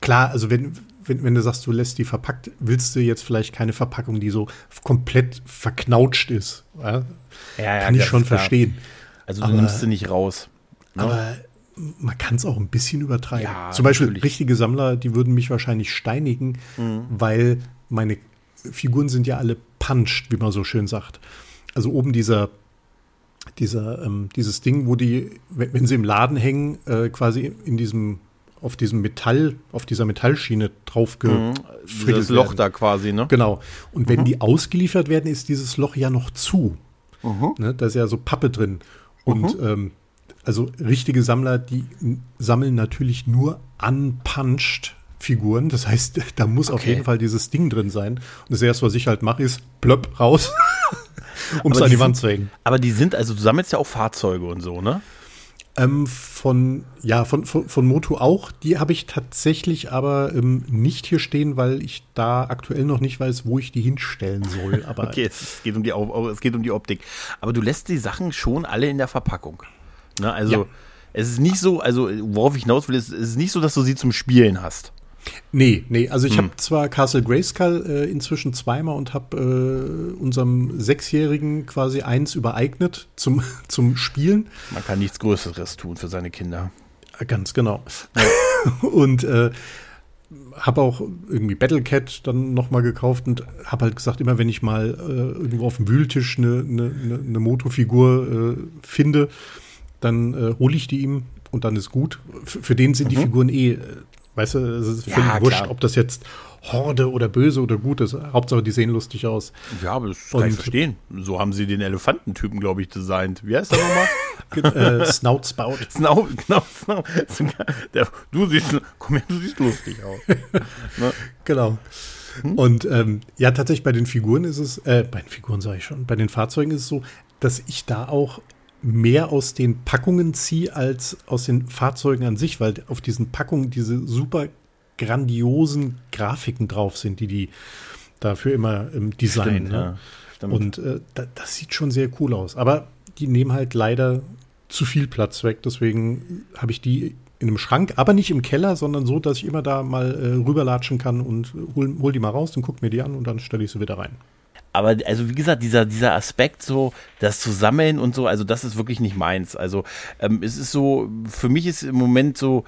klar, also wenn, wenn, wenn du sagst, du lässt die verpackt, willst du jetzt vielleicht keine Verpackung, die so komplett verknautscht ist. Ja? Ja, ja, kann ich schon verstehen. Also du aber, nimmst sie nicht raus. Ne? Aber man kann es auch ein bisschen übertreiben. Ja, Zum Beispiel natürlich. richtige Sammler, die würden mich wahrscheinlich steinigen, mhm. weil meine Figuren sind ja alle punched, wie man so schön sagt. Also oben dieser, dieser, ähm, dieses Ding, wo die, wenn sie im Laden hängen, äh, quasi in diesem, auf diesem Metall, auf dieser Metallschiene drauf mhm, Das Loch da quasi, ne? Genau. Und wenn mhm. die ausgeliefert werden, ist dieses Loch ja noch zu. Mhm. Ne? Da ist ja so Pappe drin. Und mhm. ähm, also richtige Sammler, die sammeln natürlich nur unpunched Figuren. Das heißt, da muss okay. auf jeden Fall dieses Ding drin sein. Und das erste, was ich halt mache, ist plöpp raus, <laughs> um es an die Wand zu hängen. Aber die sind, also du sammelst ja auch Fahrzeuge und so, ne? Ähm, von, ja, von, von, von Moto auch. Die habe ich tatsächlich aber ähm, nicht hier stehen, weil ich da aktuell noch nicht weiß, wo ich die hinstellen soll. <laughs> Aber okay, es geht, um die, es geht um die Optik. Aber du lässt die Sachen schon alle in der Verpackung. Ne? Also, ja. es ist nicht so, also worauf ich hinaus will, ist, es ist nicht so, dass du sie zum Spielen hast. Nee, nee, also ich hm. habe zwar Castle Grayskull äh, inzwischen zweimal und habe äh, unserem Sechsjährigen quasi eins übereignet zum, <laughs> zum Spielen. Man kann nichts Größeres tun für seine Kinder. Ganz genau. Ja. <laughs> und äh, habe auch irgendwie Battlecat dann nochmal gekauft und habe halt gesagt, immer wenn ich mal äh, irgendwo auf dem Wühltisch eine, eine, eine Motofigur äh, finde, dann äh, hole ich die ihm und dann ist gut. F für den sind mhm. die Figuren eh äh, Weißt du, es ist Ja, völlig klar. wurscht, ob das jetzt Horde oder böse oder gut ist. Hauptsache, die sehen lustig aus. Ja, aber das kann ich Und- verstehen. So haben sie den Elefantentypen, glaube ich, designt. Wie heißt der nochmal? <laughs> äh, Snout Spout. <laughs> Snau, genau. Der, du siehst, komm her, du siehst lustig aus. <laughs> Ne? Genau. Und ähm, ja, tatsächlich bei den Figuren ist es, äh, bei den Figuren sage ich schon, bei den Fahrzeugen ist es so, dass ich da auch mehr aus den Packungen ziehe als aus den Fahrzeugen an sich, weil auf diesen Packungen diese super grandiosen Grafiken drauf sind, die die dafür immer im Design. Stimmt, ne? ja. Und äh, da, das sieht schon sehr cool aus. Aber die nehmen halt leider zu viel Platz weg. Deswegen habe ich die in einem Schrank, aber nicht im Keller, sondern so, dass ich immer da mal äh, rüberlatschen kann und hol, hol die mal raus und guck mir die an und dann stelle ich sie wieder rein. Aber also wie gesagt, dieser, dieser Aspekt so, das zu sammeln und so, also das ist wirklich nicht meins. Also ähm, es ist so, für mich ist im Moment so,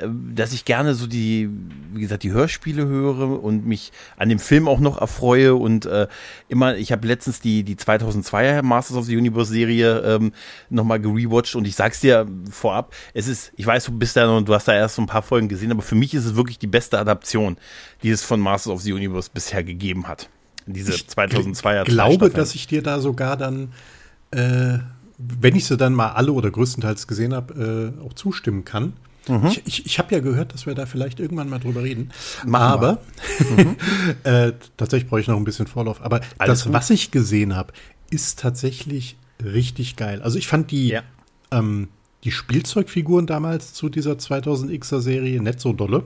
ähm, dass ich gerne so die, wie gesagt, die Hörspiele höre und mich an dem Film auch noch erfreue und äh, immer, ich habe letztens die, die 2002er Masters of the Universe Serie ähm, nochmal gerewatcht und ich sag's dir vorab, es ist, ich weiß, du bist da und du hast da erst so ein paar Folgen gesehen, aber für mich ist es wirklich die beste Adaption, die es von Masters of the Universe bisher gegeben hat. Diese 2002er Ich glaube, Staffeln. dass ich dir da sogar dann, äh, wenn ich sie dann mal alle oder größtenteils gesehen habe, äh, auch zustimmen kann. Mhm. Ich, ich, ich habe ja gehört, dass wir da vielleicht irgendwann mal drüber reden. Machen Aber <laughs> äh, tatsächlich brauche ich noch ein bisschen Vorlauf. Aber Alles das, gut. was ich gesehen habe, ist tatsächlich richtig geil. Also ich fand die, Ja. ähm, die Spielzeugfiguren damals zu dieser 2000Xer Serie nicht so dolle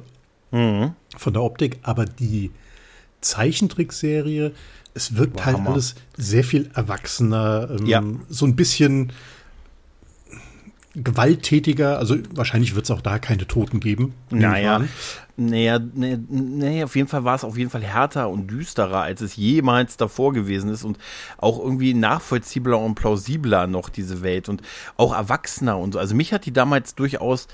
Mhm. von der Optik, aber die Zeichentrickserie, es wirkt War halt Hammer. alles sehr viel erwachsener, ähm, Ja. so ein bisschen gewalttätiger. Also wahrscheinlich wird es auch da keine Toten geben. Naja, naja, nee, nee, auf jeden Fall war es auf jeden Fall härter und düsterer, als es jemals davor gewesen ist und auch irgendwie nachvollziehbarer und plausibler noch diese Welt und auch erwachsener und so. Also mich hat die damals durchaus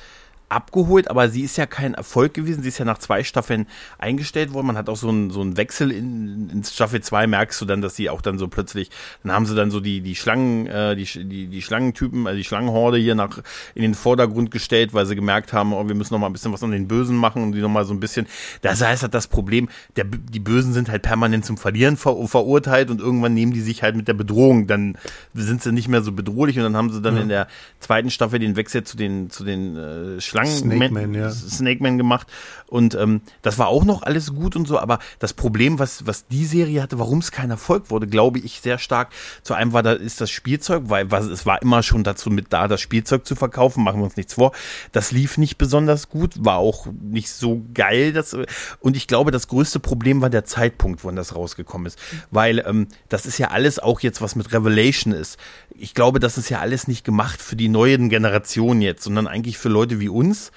abgeholt, aber sie ist ja kein Erfolg gewesen. Sie ist ja nach zwei Staffeln eingestellt worden. Man hat auch so einen so einen Wechsel in, in Staffel 2 merkst du dann, dass sie auch dann so plötzlich, dann haben sie dann so die, die Schlangen, äh, die, die, die Schlangentypen, also die Schlangenhorde hier nach, in den Vordergrund gestellt, weil sie gemerkt haben, oh, wir müssen noch mal ein bisschen was an den Bösen machen und die noch mal so ein bisschen, das heißt halt das Problem, der, die Bösen sind halt permanent zum Verlieren ver, verurteilt und irgendwann nehmen die sich halt mit der Bedrohung, dann sind sie nicht mehr so bedrohlich und dann haben sie dann in der zweiten Staffel den Wechsel zu den, zu den äh, Schlangen Snake Man, ja. Snake Man gemacht. Und ähm, das war auch noch alles gut und so, aber das Problem, was, was die Serie hatte, warum es kein Erfolg wurde, glaube ich sehr stark. Zu einem war da ist das Spielzeug, weil was, es war immer schon dazu mit da, das Spielzeug zu verkaufen, machen wir uns nichts vor. Das lief nicht besonders gut, war auch nicht so geil. Das, und ich glaube, das größte Problem war der Zeitpunkt, wann das rausgekommen ist. Weil ähm, das ist ja alles auch jetzt, was mit Revelation ist. Ich glaube, das ist ja alles nicht gemacht für die neuen Generationen jetzt, sondern eigentlich für Leute wie uns,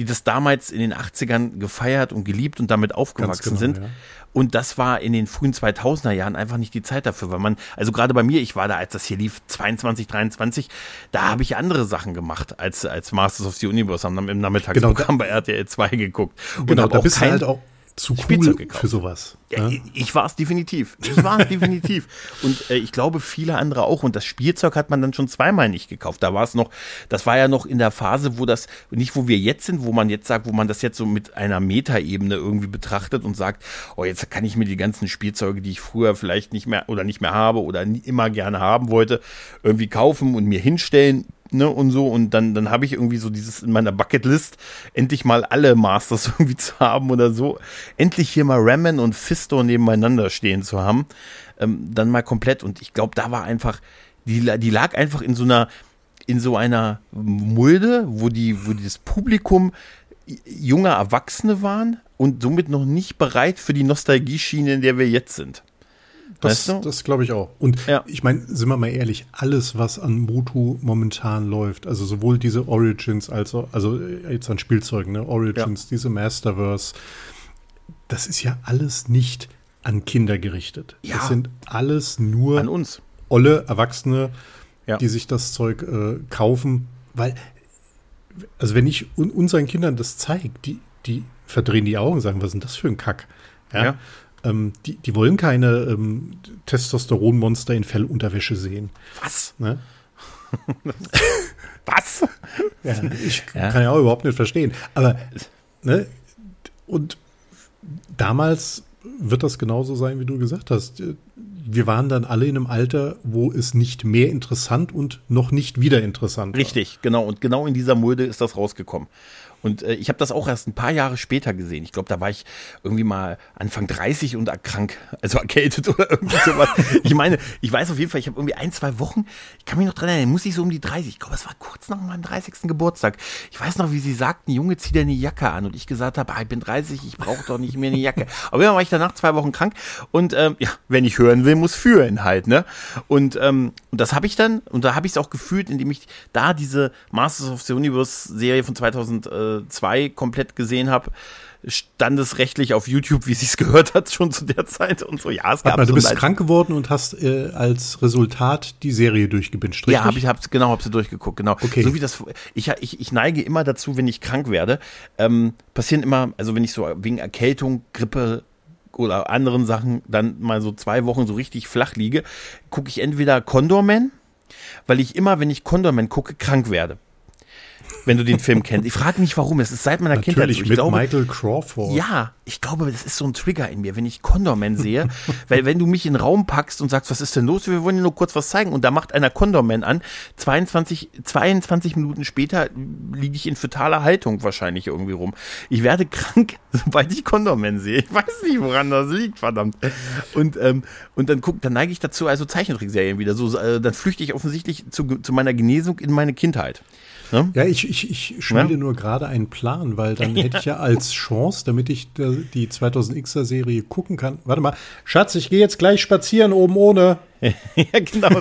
die das damals in den 80ern gefeiert und geliebt und damit aufgewachsen genau, sind. ja. Und das war in den frühen 2000er Jahren einfach nicht die Zeit dafür, weil man, also gerade bei mir, ich war da, als das hier lief, 22, 23, da habe ich andere Sachen gemacht als, als Masters of the Universe, haben dann im Nachmittagsprogramm bei RTL 2 geguckt. Und Genau, da bist kein- halt auch zu Spielzeug cool gekauft. für sowas. ja, ne? ich- ich war es definitiv. Ich war es <laughs> definitiv. Und äh, ich glaube, viele andere auch. Und das Spielzeug hat man dann schon zweimal nicht gekauft. Da war es noch, das war ja noch in der Phase, wo das, nicht wo wir jetzt sind, wo man jetzt sagt, wo man das jetzt so mit einer Metaebene irgendwie betrachtet und sagt, oh, jetzt kann ich mir die ganzen Spielzeuge, die ich früher vielleicht nicht mehr oder nicht mehr habe oder nie, immer gerne haben wollte, irgendwie kaufen und mir hinstellen. Ne, und so, und dann, dann habe ich irgendwie so dieses in meiner Bucketlist, endlich mal alle Masters <laughs> irgendwie zu haben oder so. Endlich hier mal Ramen und Fisto nebeneinander stehen zu haben. Ähm, dann mal komplett. Und ich glaube, da war einfach, die, die lag einfach in so einer, in so einer Mulde, wo die, wo das Publikum junge Erwachsene waren und somit noch nicht bereit für die Nostalgieschiene, in der wir jetzt sind. Das, Weißt du? das glaube ich auch. Und Ja. ich meine, sind wir mal ehrlich, alles, was an Motu momentan läuft, also sowohl diese Origins als auch, also äh, jetzt an Spielzeugen, ne, Origins, diese Masterverse, das ist ja alles nicht an Kinder gerichtet. Ja. Das sind alles nur An uns. olle Erwachsene, Ja. die sich das Zeug äh, kaufen, weil, also wenn ich un unseren Kindern das zeige, die, die verdrehen die Augen, sagen, was ist denn das für ein Kack? Ja. Ja. Ähm, die, die wollen keine ähm, Testosteronmonster in Fellunterwäsche sehen. Was? Ne? <laughs> Was? Ja, ich <laughs> Ja. kann ja auch überhaupt nicht verstehen. Aber ne, Und damals wird das genauso sein, wie du gesagt hast. Wir waren dann alle in einem Alter, wo es nicht mehr interessant und noch nicht wieder interessant war. Richtig, genau. Und genau in dieser Mulde ist das rausgekommen. Und äh, ich habe das auch erst ein paar Jahre später gesehen. Ich glaube, da war ich irgendwie mal Anfang 30 und krank, also erkältet oder irgendwie <laughs> sowas. ich meine, ich weiß auf jeden Fall, ich habe irgendwie ein, zwei Wochen, ich kann mich noch dran erinnern, muss ich so um die 30, ich glaube, es war kurz nach meinem 30. Geburtstag. Ich weiß noch, wie sie sagten, Junge, zieh dir eine Jacke an. Und ich gesagt habe, ah, ich bin 30, ich brauche doch nicht mehr eine Jacke. Aber dann war ich danach zwei Wochen krank und ähm, ja, wenn ich hören will, muss führen halt, ne? Und, ähm, und das habe ich dann, und da habe ich es auch gefühlt, indem ich da diese Masters of the Universe Serie von 2000 äh, 2 komplett gesehen habe, standesrechtlich auf YouTube, wie sie es gehört hat, schon zu der Zeit und so. Ja, es gab mal, Du bist krank geworden und hast äh, als Resultat die Serie durchgebinscht, richtig? Ja, habe ich hab's, genau, habe sie durchgeguckt, genau. Okay. So wie das, ich, ich, ich neige immer dazu, wenn ich krank werde, ähm, passieren immer, also wenn ich so wegen Erkältung, Grippe, oder anderen Sachen dann mal so zwei Wochen so richtig flach liege, gucke ich entweder Condorman, weil ich immer, wenn ich Condorman gucke, krank werde wenn du den Film kennst. Ich frage mich, warum. Es ist seit meiner Natürlich, Kindheit. Ich mit glaube, Michael Crawford. Ja, ich glaube, das ist so ein Trigger in mir, wenn ich Condorman sehe. <laughs> weil wenn du mich in den Raum packst und sagst, was ist denn los? Wir wollen dir nur kurz was zeigen. Und da macht einer Condorman an. 22, 22 Minuten später liege ich in fetaler Haltung wahrscheinlich irgendwie rum. Ich werde krank, <laughs> sobald ich Condorman sehe. Ich weiß nicht, woran das liegt, verdammt. Und, ähm, und dann guck, dann neige ich dazu, also Zeichentrickserien wieder. So, äh, dann flüchte ich offensichtlich zu, zu meiner Genesung in meine Kindheit. Ne? Ja, ich, ich, ich schmiede ja? nur gerade einen Plan, weil dann <laughs> hätte ich ja als Chance, damit ich die 2000Xer Serie gucken kann. Warte mal, Schatz, ich gehe jetzt gleich spazieren oben ohne. <laughs> ja, genau. <laughs>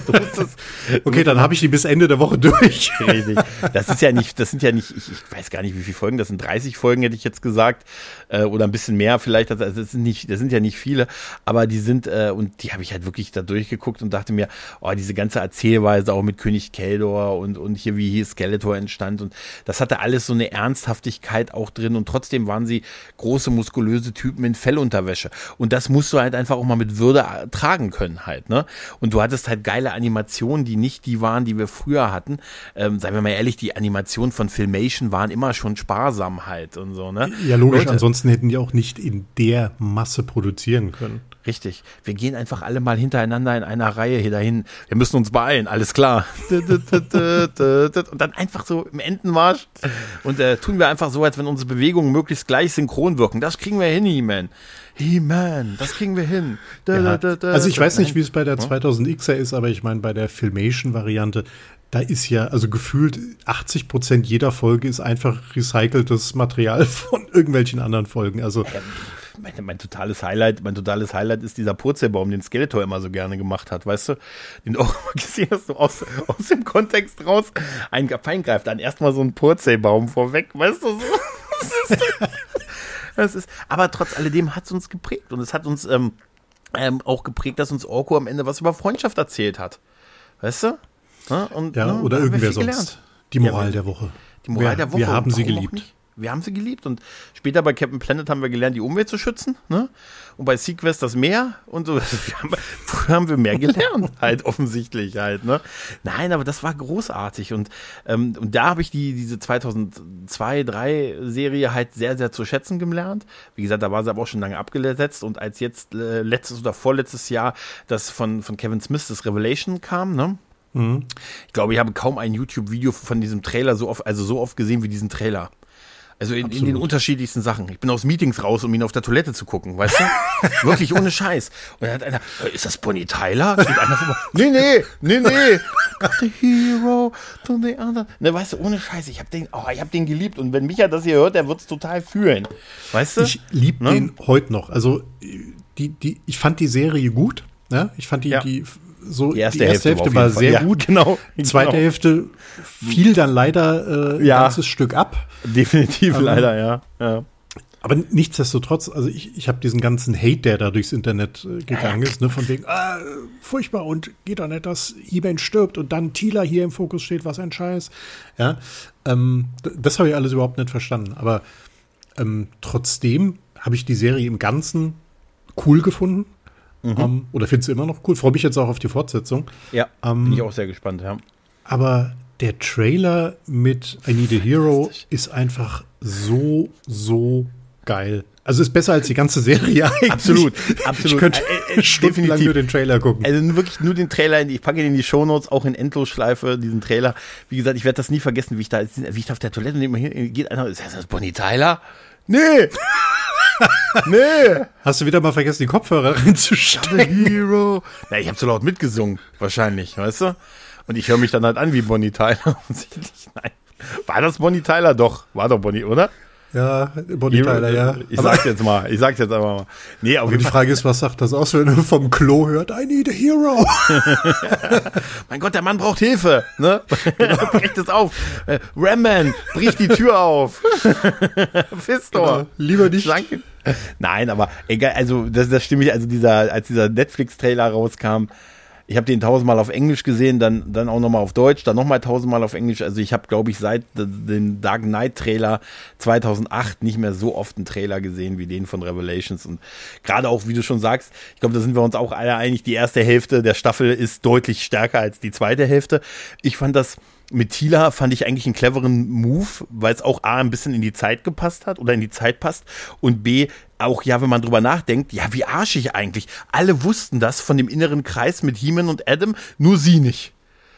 Okay, dann habe ich die bis Ende der Woche durch. <laughs> Richtig. Das ist ja nicht, das sind ja nicht, ich, ich, weiß gar nicht, wie viele Folgen, das sind 30 Folgen, hätte ich jetzt gesagt, äh, oder ein bisschen mehr vielleicht. Also das sind nicht, das sind ja nicht viele, aber die sind, äh, und die habe ich halt wirklich da durchgeguckt und dachte mir, oh, diese ganze Erzählweise auch mit König Keldor und, und hier, wie hier Skeletor entstand und das hatte alles so eine Ernsthaftigkeit auch drin und trotzdem waren sie große, muskulöse Typen in Fellunterwäsche. Und das musst du halt einfach auch mal mit Würde tragen können halt, ne? Und du hattest halt geile Animationen, die nicht die waren, die wir früher hatten. Ähm, seien wir mal ehrlich, die Animationen von Filmation waren immer schon sparsam halt und so, ne? Ja, logisch, Leute, ansonsten hätten die auch nicht in der Masse produzieren können. Richtig. Wir gehen einfach alle mal hintereinander in einer Reihe hier dahin. Wir müssen uns beeilen, alles klar. <laughs> Und dann einfach so im Entenmarsch. Und äh, tun wir einfach so, als wenn unsere Bewegungen möglichst gleich synchron wirken. Das kriegen wir hin, He-Man. He-Man, das kriegen wir hin. Da, da, da, also ich weiß nicht, wie es bei der 2000Xer ist, aber ich meine, bei der Filmation-Variante, da ist ja, also gefühlt 80 Prozent jeder Folge ist einfach recyceltes Material <laughs> von irgendwelchen anderen Folgen. Also mein, mein, totales Highlight, mein totales Highlight ist dieser Purzelbaum, den Skeletor immer so gerne gemacht hat, weißt du? Den du auch mal <laughs> gesehen hast, so aus, aus dem Kontext raus. Ein Feind greift dann erstmal so einen Purzelbaum vorweg, weißt du? <laughs> Das ist, das ist, aber trotz alledem hat es uns geprägt und es hat uns ähm, ähm, auch geprägt, dass uns Orko am Ende was über Freundschaft erzählt hat. Weißt du? Ja, und, ja, ne, oder irgendwer sonst. Gelernt. Die Moral ja, der Woche. Die Moral wir, der Woche. Wir haben sie geliebt wir haben sie geliebt und später bei Captain Planet haben wir gelernt, die Umwelt zu schützen, ne? Und bei Sequest das Meer und so. <laughs> Haben, früher haben wir mehr gelernt, <laughs> halt offensichtlich halt, ne? Nein, aber das war großartig und, ähm, und da habe ich die, diese 2002, 3 Serie halt sehr, sehr zu schätzen gelernt. Wie gesagt, da war sie aber auch schon lange abgesetzt und als jetzt äh, letztes oder vorletztes Jahr das von, von Kevin Smith das Revelation kam, ne? Mhm. Ich glaube, ich habe kaum ein YouTube-Video von diesem Trailer so oft, also so oft gesehen wie diesen Trailer. Also in, in, den unterschiedlichsten Sachen. Ich bin aus Meetings raus, um ihn auf der Toilette zu gucken, weißt du? <laughs> Wirklich ohne Scheiß. Und dann hat einer, äh, ist das Bonnie Tyler? Steht einer vor, <laughs> nee, nee, nee, nee. <laughs> The hero to the other. Ne, weißt du, ohne Scheiß. Ich habe den, oh, ich habe den geliebt. Und wenn Micha das hier hört, der wird's total fühlen. Weißt du? Ich liebe ne? den heute noch. Also, die, die, ich fand die Serie gut. Ne? Ich fand die, ja. die so die erste, die erste Hälfte, Hälfte war, sehr ja, gut. Genau. <laughs> Die zweite genau. Hälfte fiel dann leider äh, ein ja, ganzes Stück ab. Definitiv ähm, leider, ja. ja. Aber nichtsdestotrotz, also ich, ich habe diesen ganzen Hate, der da durchs Internet äh, gegangen ist, ne, von wegen, ah, furchtbar und geht doch nicht, dass He-Man stirbt und dann Tila hier im Fokus steht, was ein Scheiß. Ja, ähm, das habe ich alles überhaupt nicht verstanden. Aber ähm, trotzdem habe ich die Serie im Ganzen cool gefunden. Mhm. Um, ähm, oder findest du immer noch cool? Freue mich jetzt auch auf die Fortsetzung. Ja, um, bin ich auch sehr gespannt, ja. Aber der Trailer mit I Need a Hero ist einfach so, so geil. Also ist besser als die ganze Serie <laughs> eigentlich. Absolut, absolut. Ich könnte Äh, äh, <laughs> stundenlang definitiv. nur den Trailer gucken. Also wirklich nur den Trailer, ich packe ihn in die Shownotes, auch in Endlosschleife, diesen Trailer. Wie gesagt, ich werde das nie vergessen, wie ich da, wie ich da auf der Toilette hin, geht einer, ist das Bonnie Tyler? Nee! <laughs> nee! Hast du wieder mal vergessen, die Kopfhörer <laughs> reinzustecken? Hero. Na, ich habe zu laut mitgesungen, wahrscheinlich, weißt du? Und ich höre mich dann halt an wie Bonnie Tyler. <laughs> Nein. War das Bonnie Tyler? Doch, war doch Bonnie, oder? Ja, Bonnie Tyler, ja. Ich Aber, sag's jetzt mal, ich sag's jetzt einfach mal. Nee, auf jeden die. Frage ist, was sagt das aus, wenn du vom Klo hört, I need a hero? <laughs> Mein Gott, der Mann braucht Hilfe, ne? <laughs> Bricht es auf. Äh, Ramman, brich die Tür auf. <laughs> Fistor. Genau, lieber nicht. Danke. Nein, aber egal, also das, das stimme ich, also dieser, als dieser Netflix-Trailer rauskam, ich habe den tausendmal auf Englisch gesehen, dann, dann auch nochmal auf Deutsch, dann nochmal tausendmal auf Englisch. Also ich habe, glaube ich, seit dem Dark Knight-Trailer 2008 nicht mehr so oft einen Trailer gesehen wie den von Revelations. Und gerade auch, wie du schon sagst, ich glaube, da sind wir uns auch alle einig, die erste Hälfte der Staffel ist deutlich stärker als die zweite Hälfte. Ich fand das mit Tila fand ich eigentlich einen cleveren Move, weil es auch A, ein bisschen in die Zeit gepasst hat oder in die Zeit passt und B, auch ja, wenn man drüber nachdenkt, ja, wie arschig eigentlich. Alle wussten das von dem inneren Kreis mit Heeman und Adam, nur sie nicht.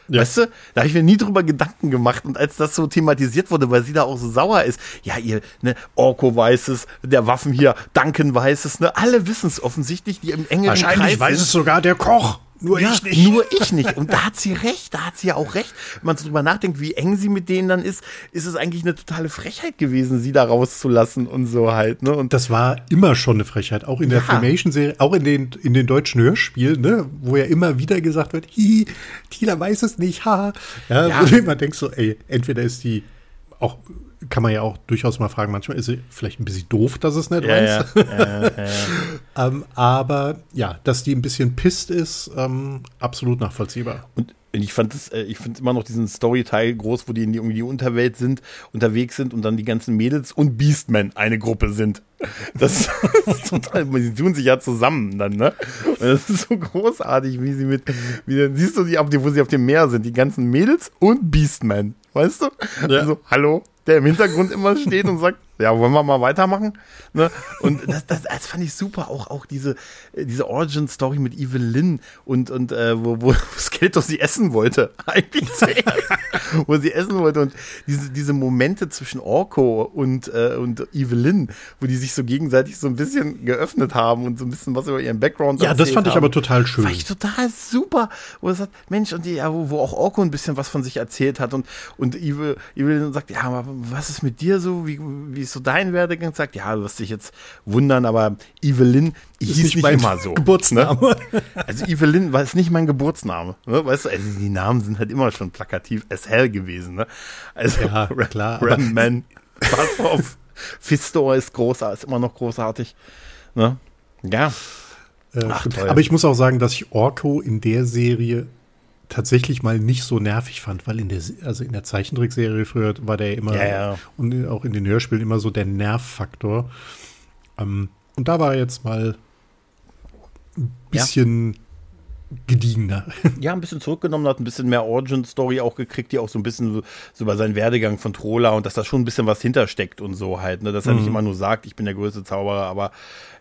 Weißt du, da habe ich mir nie drüber Gedanken gemacht und als das so thematisiert wurde, weil sie da auch so sauer ist, ja, ihr, ne, Orko weiß es, der Waffen hier, Duncan weiß es, ne, alle wissen es offensichtlich, die im engeren Wahrscheinlich Kreis weiß es sogar der Koch. Nur Ja, ich nicht. Nur ich nicht. Und da hat sie recht, da hat sie ja auch recht. Wenn man so drüber nachdenkt, wie eng sie mit denen dann ist, ist es eigentlich eine totale Frechheit gewesen, sie da rauszulassen und so halt. Ne? Und Das war immer schon eine Frechheit, auch in der Ja. Filmation-Serie, auch in den, in den deutschen Hörspielen, ne, wo ja immer wieder gesagt wird, hi, Tila weiß es nicht, ha. Ja, Ja. wo du immer denkst so, ey, entweder ist die auch, kann man ja auch durchaus mal fragen, manchmal ist sie vielleicht ein bisschen doof, dass es nicht ja, weiß. ja, <laughs> ja, ja, ja. Ähm, aber ja, dass die ein bisschen pisst ist, ähm, absolut nachvollziehbar. Und ich fand es, äh, ich finde immer noch diesen Story-Teil groß, wo die in die, irgendwie die Unterwelt sind, unterwegs sind und dann die ganzen Mädels und Beastmen eine Gruppe sind. Das <laughs> ist total, sie tun sich ja zusammen dann, ne? Und das ist so großartig, wie sie mit, wie dann siehst du die, die, wo sie auf dem Meer sind, die ganzen Mädels und Beastmen, weißt du? Ja. Also, hallo, der im Hintergrund immer steht und sagt, ja, wollen wir mal weitermachen? Ne? Und das, das, das fand ich super, auch, auch diese, äh, diese Origin-Story mit Evelyn und, und äh, wo, wo <laughs> Skeletor sie essen wollte. <laughs> Eigentlich wo sie essen wollte. Und diese, diese Momente zwischen Orko und, äh, und Evelyn, wo die sich so gegenseitig so ein bisschen geöffnet haben und so ein bisschen was über ihren Background Ja, das fand ich haben. aber total schön. Fand ich total super, wo er sagt, Mensch, und die, ja, wo, wo auch Orko ein bisschen was von sich erzählt hat und, und dann sagt, ja, aber was ist mit dir so, wie, wie ist so dein Werdegang? Sagt, ja, du wirst dich jetzt wundern, aber Evelyn hieß nicht nicht, mein immer so. Geburtsname. Ne? <laughs> Also Evelyn war es nicht mein Geburtsname. Ne? Weißt du, also die Namen sind halt immer schon plakativ as hell gewesen. Ne? Also Ja, <laughs> klar, aber- Ram-Man, pass auf. <laughs> Fistor ist großartig, ist immer noch großartig. Ne? Ja. Äh, Ach, aber ich muss auch sagen, dass ich Orko in der Serie tatsächlich mal nicht so nervig fand, weil in der, also in der Zeichentrickserie früher war der immer Ja, ja. und auch in den Hörspielen immer so der Nervfaktor. Ähm, und da war er jetzt mal ein bisschen gediegener. <laughs> Ja, ein bisschen zurückgenommen, hat ein bisschen mehr Origin-Story auch gekriegt, die auch so ein bisschen so, über seinen Werdegang von Trola und dass da schon ein bisschen was hintersteckt und so halt, ne? Dass er nicht immer nur sagt, ich bin der größte Zauberer, aber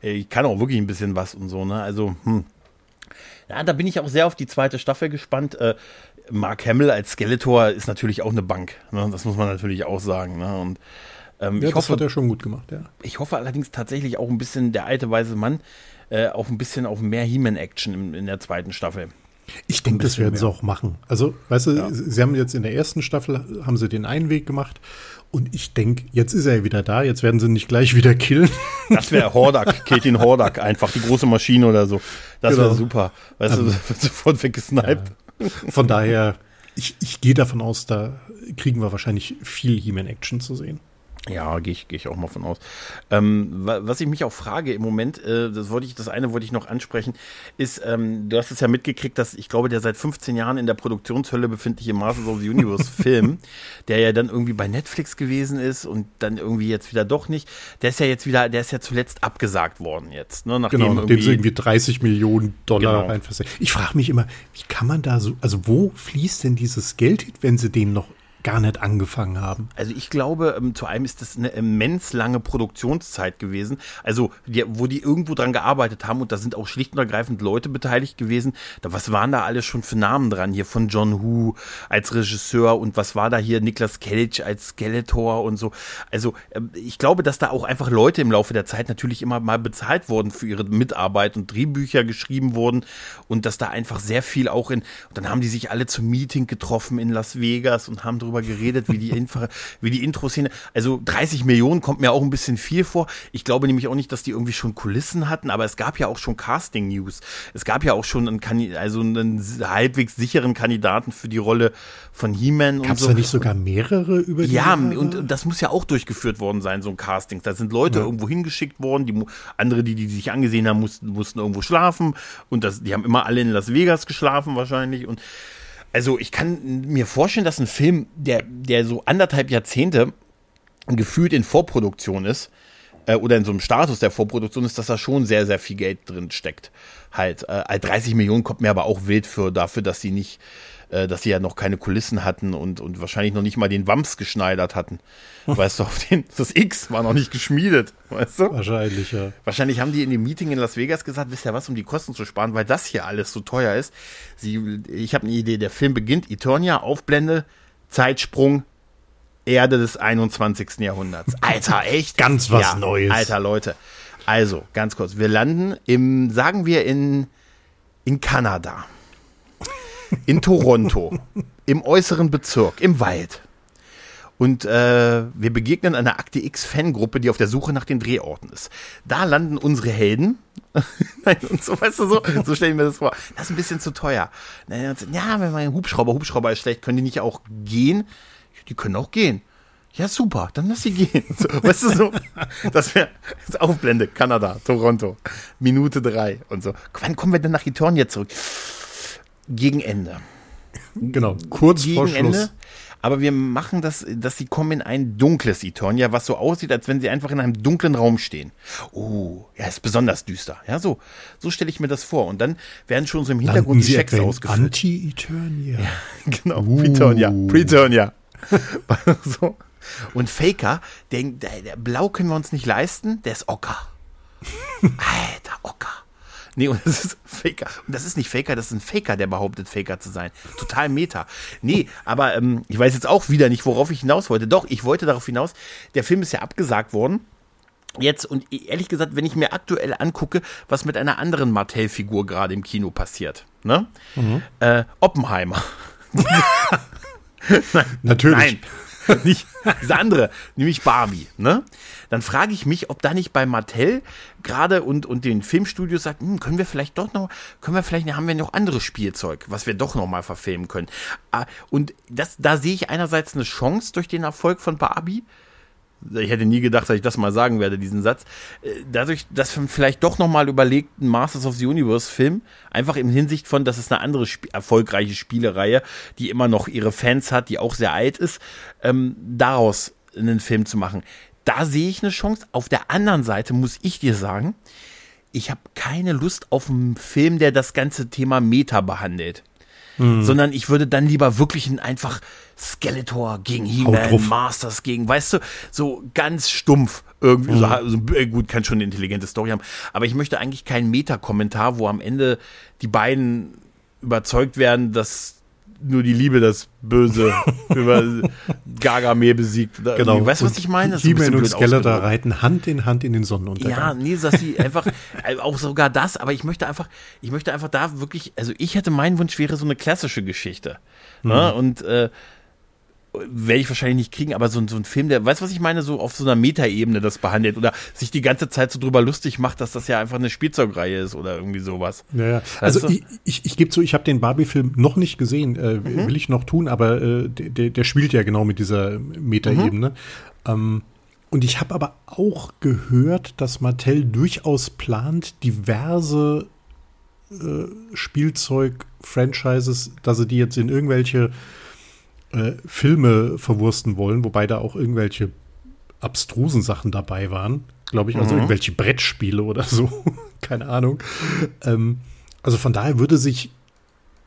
äh, ich kann auch wirklich ein bisschen was und so, ne? Also, hm. Ja, da bin ich auch sehr auf die zweite Staffel gespannt. Äh, Mark Hamill als Skeletor ist natürlich auch eine Bank, ne? Das muss man natürlich auch sagen, ne? Und ähm, Ja, ich das hoffe, hat er schon gut gemacht, ja. ich hoffe allerdings tatsächlich auch ein bisschen der alte weise Mann, äh, auch ein bisschen auf mehr He-Man-Action in, in der zweiten Staffel. Ich denke, das werden sie mehr. auch machen. Also, weißt du, sie haben jetzt in der ersten Staffel haben sie den einen Weg gemacht und ich denke, jetzt ist er ja wieder da, jetzt werden sie ihn nicht gleich <laughs> wieder killen. Das wäre Hordak, Ketin Hordak, einfach die große Maschine oder so. Das wäre Genau. super. Weißt du, <laughs> wird sofort weggesniped. Von daher, ich, ich gehe davon aus, da kriegen wir wahrscheinlich viel He-Man-Action zu sehen. Ja, gehe ich, geh ich auch mal von aus. Ähm, wa- was ich mich auch frage im Moment, äh, das wollte ich, das eine wollte ich noch ansprechen, ist, ähm, du hast es ja mitgekriegt, dass ich glaube, der seit 15 Jahren in der Produktionshölle befindliche Masters of the Universe <laughs> Film, der ja dann irgendwie bei Netflix gewesen ist und dann irgendwie jetzt wieder doch nicht, der ist ja jetzt wieder, der ist ja zuletzt abgesagt worden jetzt, ne, nachdem Genau, nachdem sie irgendwie 30 Millionen Dollar Genau. reinversenken. Ich frage mich immer, wie kann man da so, also wo fließt denn dieses Geld hin, wenn sie den noch gar nicht angefangen haben. Also ich glaube, ähm, zu einem ist das eine immens lange Produktionszeit gewesen. Also die, wo die irgendwo dran gearbeitet haben und da sind auch schlicht und ergreifend Leute beteiligt gewesen. Da, was waren da alles schon für Namen dran hier von John Who als Regisseur und was war da hier Niklas Kelch als Skeletor und so. Also ähm, ich glaube, dass da auch einfach Leute im Laufe der Zeit natürlich immer mal bezahlt wurden für ihre Mitarbeit und Drehbücher geschrieben wurden und dass da einfach sehr viel auch in, und dann haben die sich alle zum Meeting getroffen in Las Vegas und haben drüber geredet, wie die, Infra, wie die Intro-Szene, also 30 Millionen kommt mir auch ein bisschen viel vor. Ich glaube nämlich auch nicht, dass die irgendwie schon Kulissen hatten, aber es gab ja auch schon Casting-News. Es gab ja auch schon einen, also einen halbwegs sicheren Kandidaten für die Rolle von He-Man und so. da nicht sogar mehrere über die Ja, Jahre? und das muss ja auch durchgeführt worden sein, so ein Casting. Da sind Leute ja. irgendwo hingeschickt worden, die andere, die, die sich angesehen haben, mussten, mussten irgendwo schlafen und das, die haben immer alle in Las Vegas geschlafen wahrscheinlich und also ich kann mir vorstellen, dass ein Film, der, der so anderthalb Jahrzehnte gefühlt in Vorproduktion ist, äh, oder in so einem Status der Vorproduktion ist, dass da schon sehr, sehr viel Geld drin steckt. Halt, äh, 30 Millionen kommt mir aber auch wild für dafür, dass sie nicht äh, dass sie ja noch keine Kulissen hatten und, und wahrscheinlich noch nicht mal den Wams geschneidert hatten. <laughs> weißt du, auf den, das X war noch nicht geschmiedet, weißt du? Wahrscheinlich, ja. Wahrscheinlich haben die in dem Meeting in Las Vegas gesagt, wisst ihr was, um die Kosten zu sparen, weil das hier alles so teuer ist. Sie, ich habe eine Idee, der Film beginnt, Eternia, Aufblende, Zeitsprung, Erde des 21. Jahrhunderts. Alter, <laughs> echt? Ganz was ja, Neues. Alter, Leute. Also, ganz kurz, wir landen im, sagen wir in, in Kanada in Toronto, im äußeren Bezirk, im Wald. Und äh, wir begegnen einer Akte X-Fangruppe, die auf der Suche nach den Drehorten ist. Da landen unsere Helden. <laughs> Nein, und so, weißt du, so, so stelle ich mir das vor. Das ist ein bisschen zu teuer. Ja, wenn mein Hubschrauber, Hubschrauber ist schlecht, können die nicht auch gehen? Die können auch gehen. Ja, super, dann lass sie gehen. So, weißt du so, das wäre Aufblende, Kanada, Toronto, Minute drei und so. Wann kommen wir denn nach Eternia zurück? Gegen Ende. Genau, kurz gegen vor Schluss. Ende. Aber wir machen das, dass sie kommen in ein dunkles Eternia, was so aussieht, als wenn sie einfach in einem dunklen Raum stehen. Oh, ja, ist besonders düster. Ja, so, so stelle ich mir das vor. Und dann werden schon so im Hintergrund Landen die Checks ausgeführt. Anti-Eternia. Ja, <laughs> genau, uh. Preternia. Preternia. <laughs> so. Und Faker, denkt, der, der Blau können wir uns nicht leisten, der ist Ocker. <laughs> Alter, Ocker. Nee, und das ist Faker. Und das ist nicht Faker, das ist ein Faker, der behauptet, Faker zu sein. Total Meta. Nee, aber ähm, ich weiß jetzt auch wieder nicht, worauf ich hinaus wollte. Doch, ich wollte darauf hinaus, der Film ist ja abgesagt worden. Jetzt, und ehrlich gesagt, wenn ich mir aktuell angucke, was mit einer anderen Mattel-Figur gerade im Kino passiert, ne? Mhm. Äh, Oppenheimer. <laughs> <laughs> Nein, Natürlich. Nein. <laughs> nicht diese andere, nämlich Barbie, ne? Dann frage ich mich, ob da nicht bei Mattel gerade und, und den Filmstudios sagt, hm, können wir vielleicht doch noch, können wir vielleicht, haben wir noch anderes Spielzeug, was wir doch noch mal verfilmen können. Ah, und das, da sehe ich einerseits eine Chance durch den Erfolg von Barbie, ich hätte nie gedacht, dass ich das mal sagen werde, diesen Satz. Äh, dadurch, dass man vielleicht doch nochmal überlegt, einen Masters of the Universe Film, einfach im Hinsicht von, dass es eine andere sp erfolgreiche Spielereihe, die immer noch ihre Fans hat, die auch sehr alt ist, ähm, daraus einen Film zu machen. Da sehe ich eine Chance. Auf der anderen Seite muss ich dir sagen, ich habe keine Lust auf einen Film, der das ganze Thema Meta behandelt. Mhm. Sondern ich würde dann lieber wirklich ein einfach Skeletor gegen He-Man, Masters gegen, weißt du, so ganz stumpf irgendwie. Mhm. So, also, gut, kann schon eine intelligente Story haben. Aber ich möchte eigentlich keinen Meta-Kommentar, wo am Ende die beiden überzeugt werden, dass nur die Liebe das Böse <laughs> über Gargamel besiegt. Genau. Weißt du, was ich meine? He-Man und Skeletor reiten Hand in Hand in den Sonnenuntergang. Ja, nee, dass sie einfach, <laughs> äh, auch sogar das, aber ich möchte einfach, ich möchte einfach da wirklich, also ich hätte, mein Wunsch wäre so eine klassische Geschichte. Ne? Mhm. Ne? Und äh, werde ich wahrscheinlich nicht kriegen, aber so, so ein Film, der, weißt du, was ich meine, so auf so einer Metaebene das behandelt oder sich die ganze Zeit so drüber lustig macht, dass das ja einfach eine Spielzeugreihe ist oder irgendwie sowas. Ja, ja. Also ich, ich, ich gebe zu, ich habe den Barbie-Film noch nicht gesehen, äh, mhm. will ich noch tun, aber äh, der, der spielt ja genau mit dieser Metaebene. Mhm. Ähm, und ich habe aber auch gehört, dass Mattel durchaus plant, diverse äh, Spielzeug-Franchises, dass sie die jetzt in irgendwelche äh, Filme verwursten wollen, wobei da auch irgendwelche abstrusen Sachen dabei waren, glaube ich, also mhm. irgendwelche Brettspiele oder so, <laughs> keine Ahnung. Ähm, also von daher würde sich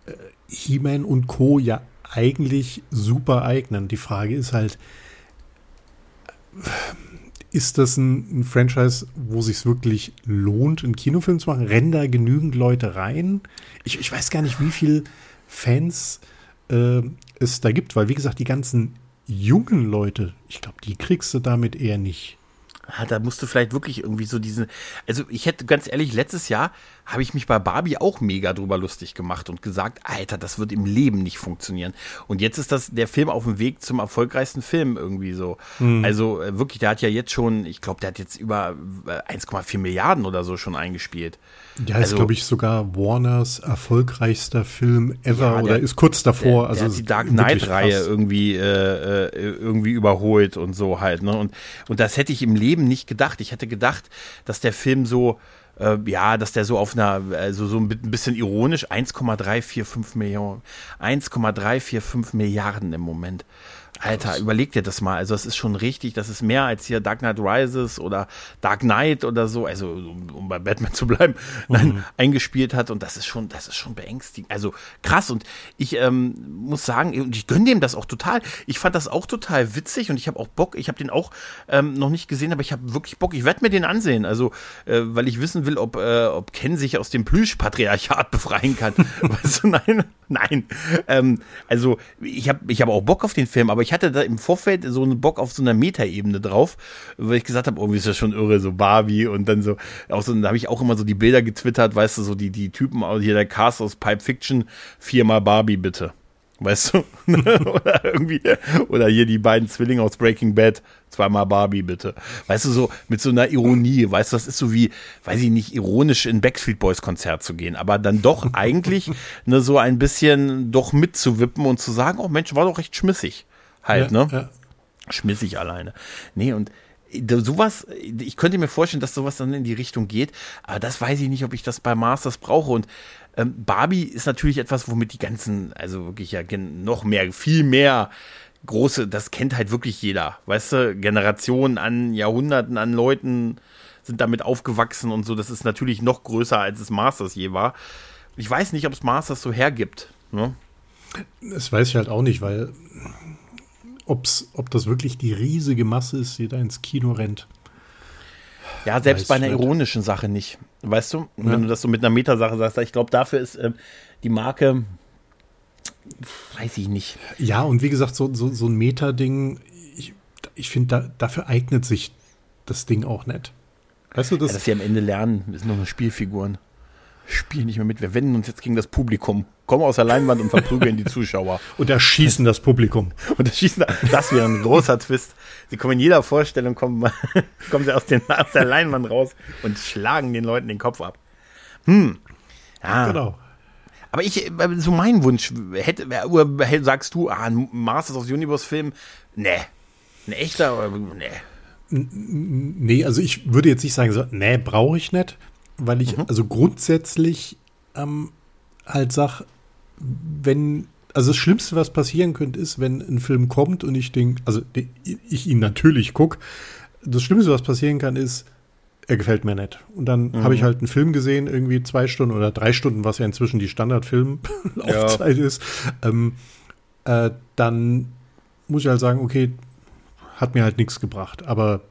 äh, He-Man und Co. ja eigentlich super eignen. Die Frage ist halt, ist das ein, ein Franchise, wo sich wirklich lohnt, einen Kinofilm zu machen? Rennen da genügend Leute rein? Ich, ich weiß gar nicht, wie viele Fans äh, es da gibt, weil wie gesagt, die ganzen jungen Leute, ich glaube, die kriegst du damit eher nicht. Ah, da musst du vielleicht wirklich irgendwie so diesen. Also ich hätte ganz ehrlich, letztes Jahr habe ich mich bei Barbie auch mega drüber lustig gemacht und gesagt, Alter, das wird im Leben nicht funktionieren. Und jetzt ist das der Film auf dem Weg zum erfolgreichsten Film irgendwie so. Mhm. Also äh, wirklich, der hat ja jetzt schon, ich glaube, der hat jetzt über 1,4 äh, Milliarden oder so schon eingespiert. Ja, also, ist, glaube ich, sogar Warners erfolgreichster Film ever ja, der, oder ist kurz davor. Der, also der hat die Dark Knight-Reihe irgendwie, äh, äh, irgendwie überholt und so halt. Ne? Und, und das hätte ich im Leben nicht gedacht. Ich hätte gedacht, dass der Film so äh, ja, dass der so auf einer, also so ein bisschen ironisch, 1,345 Millionen, 1,345 Milliarden im Moment. Alter, überleg dir das mal. Also, es ist schon richtig. Das ist mehr als hier Dark Knight Rises oder Dark Knight oder so. Also, um, um bei Batman zu bleiben, <laughs> mhm. nein, eingespielt hat. Und das ist schon, das ist schon beängstigend. Also, krass. Und ich ähm, muss sagen, und ich gönne dem das auch total. Ich fand das auch total witzig und ich habe auch Bock. Ich habe den auch ähm, noch nicht gesehen, aber ich habe wirklich Bock. Ich werde mir den ansehen. Also, äh, weil ich wissen will, ob, äh, ob Ken sich aus dem Plüschpatriarchat befreien kann. <laughs> weißt du, nein, nein. Ähm, also, ich habe ich hab auch Bock auf den Film, aber ich hatte da im Vorfeld so einen Bock auf so einer Metaebene drauf, weil ich gesagt habe, irgendwie ist das schon irre, so Barbie und dann so, auch so, da habe ich auch immer so die Bilder getwittert, weißt du, so die, die Typen, hier der Cast aus Pipe Fiction, viermal Barbie bitte. Weißt du? <laughs> oder irgendwie, oder hier die beiden Zwillinge aus Breaking Bad, zweimal Barbie bitte. Weißt du, so mit so einer Ironie, weißt du, das ist so wie, weiß ich nicht, ironisch in Backstreet Boys Konzert zu gehen, aber dann doch <laughs> eigentlich ne, so ein bisschen doch mitzuwippen und zu sagen, oh Mensch, war doch recht schmissig halt, ja, ne? Ja. Schmissig alleine. Nee, und sowas, ich könnte mir vorstellen, dass sowas dann in die Richtung geht, aber das weiß ich nicht, ob ich das bei Masters brauche. Und ähm, Barbie ist natürlich etwas, womit die ganzen, also wirklich ja noch mehr, viel mehr große, das kennt halt wirklich jeder, weißt du, Generationen an Jahrhunderten an Leuten sind damit aufgewachsen und so, das ist natürlich noch größer, als es Masters je war. Ich weiß nicht, ob es Masters so hergibt. Ne? Das weiß ich halt auch nicht, weil ob's, ob das wirklich die riesige Masse ist, die da ins Kino rennt. Ja, selbst bei einer nicht. ironischen Sache nicht. Weißt du, ja. wenn du das so mit einer Metasache sagst, ich glaube, dafür ist äh, die Marke, weiß ich nicht. Ja, und wie gesagt, so, so, so ein Meta-Ding, ich, ich finde, da, dafür eignet sich das Ding auch nicht. Weißt du, das. Ja, dass sie am Ende lernen, ist nur Spielfiguren spielen nicht mehr mit. Wir wenden uns jetzt gegen das Publikum. Kommen aus der Leinwand und verprügeln die Zuschauer. <laughs> Und erschießen das Publikum. <laughs> Und erschießen, das wäre ein großer Twist. Sie kommen in jeder Vorstellung, kommen, <laughs> kommen sie aus, den, aus der Leinwand raus und schlagen den Leuten den Kopf ab. Hm. Ja. Genau. Aber ich, so mein Wunsch, hätte, sagst du, ah, ein Masters of the Universe Film, nee. Ein echter, nee. Nee, also ich würde jetzt nicht sagen, so, nee, brauche ich nicht weil ich mhm. also grundsätzlich ähm, halt sag, wenn, also das Schlimmste, was passieren könnte, ist, wenn ein Film kommt und ich denke, also ich ihn natürlich gucke, das Schlimmste, was passieren kann, ist, er gefällt mir nicht. Und dann mhm. habe ich halt einen Film gesehen, irgendwie zwei Stunden oder drei Stunden, was ja inzwischen die Standardfilm-Laufzeit ja. ist. Ähm, äh, dann muss ich halt sagen, okay, hat mir halt nichts gebracht. Aber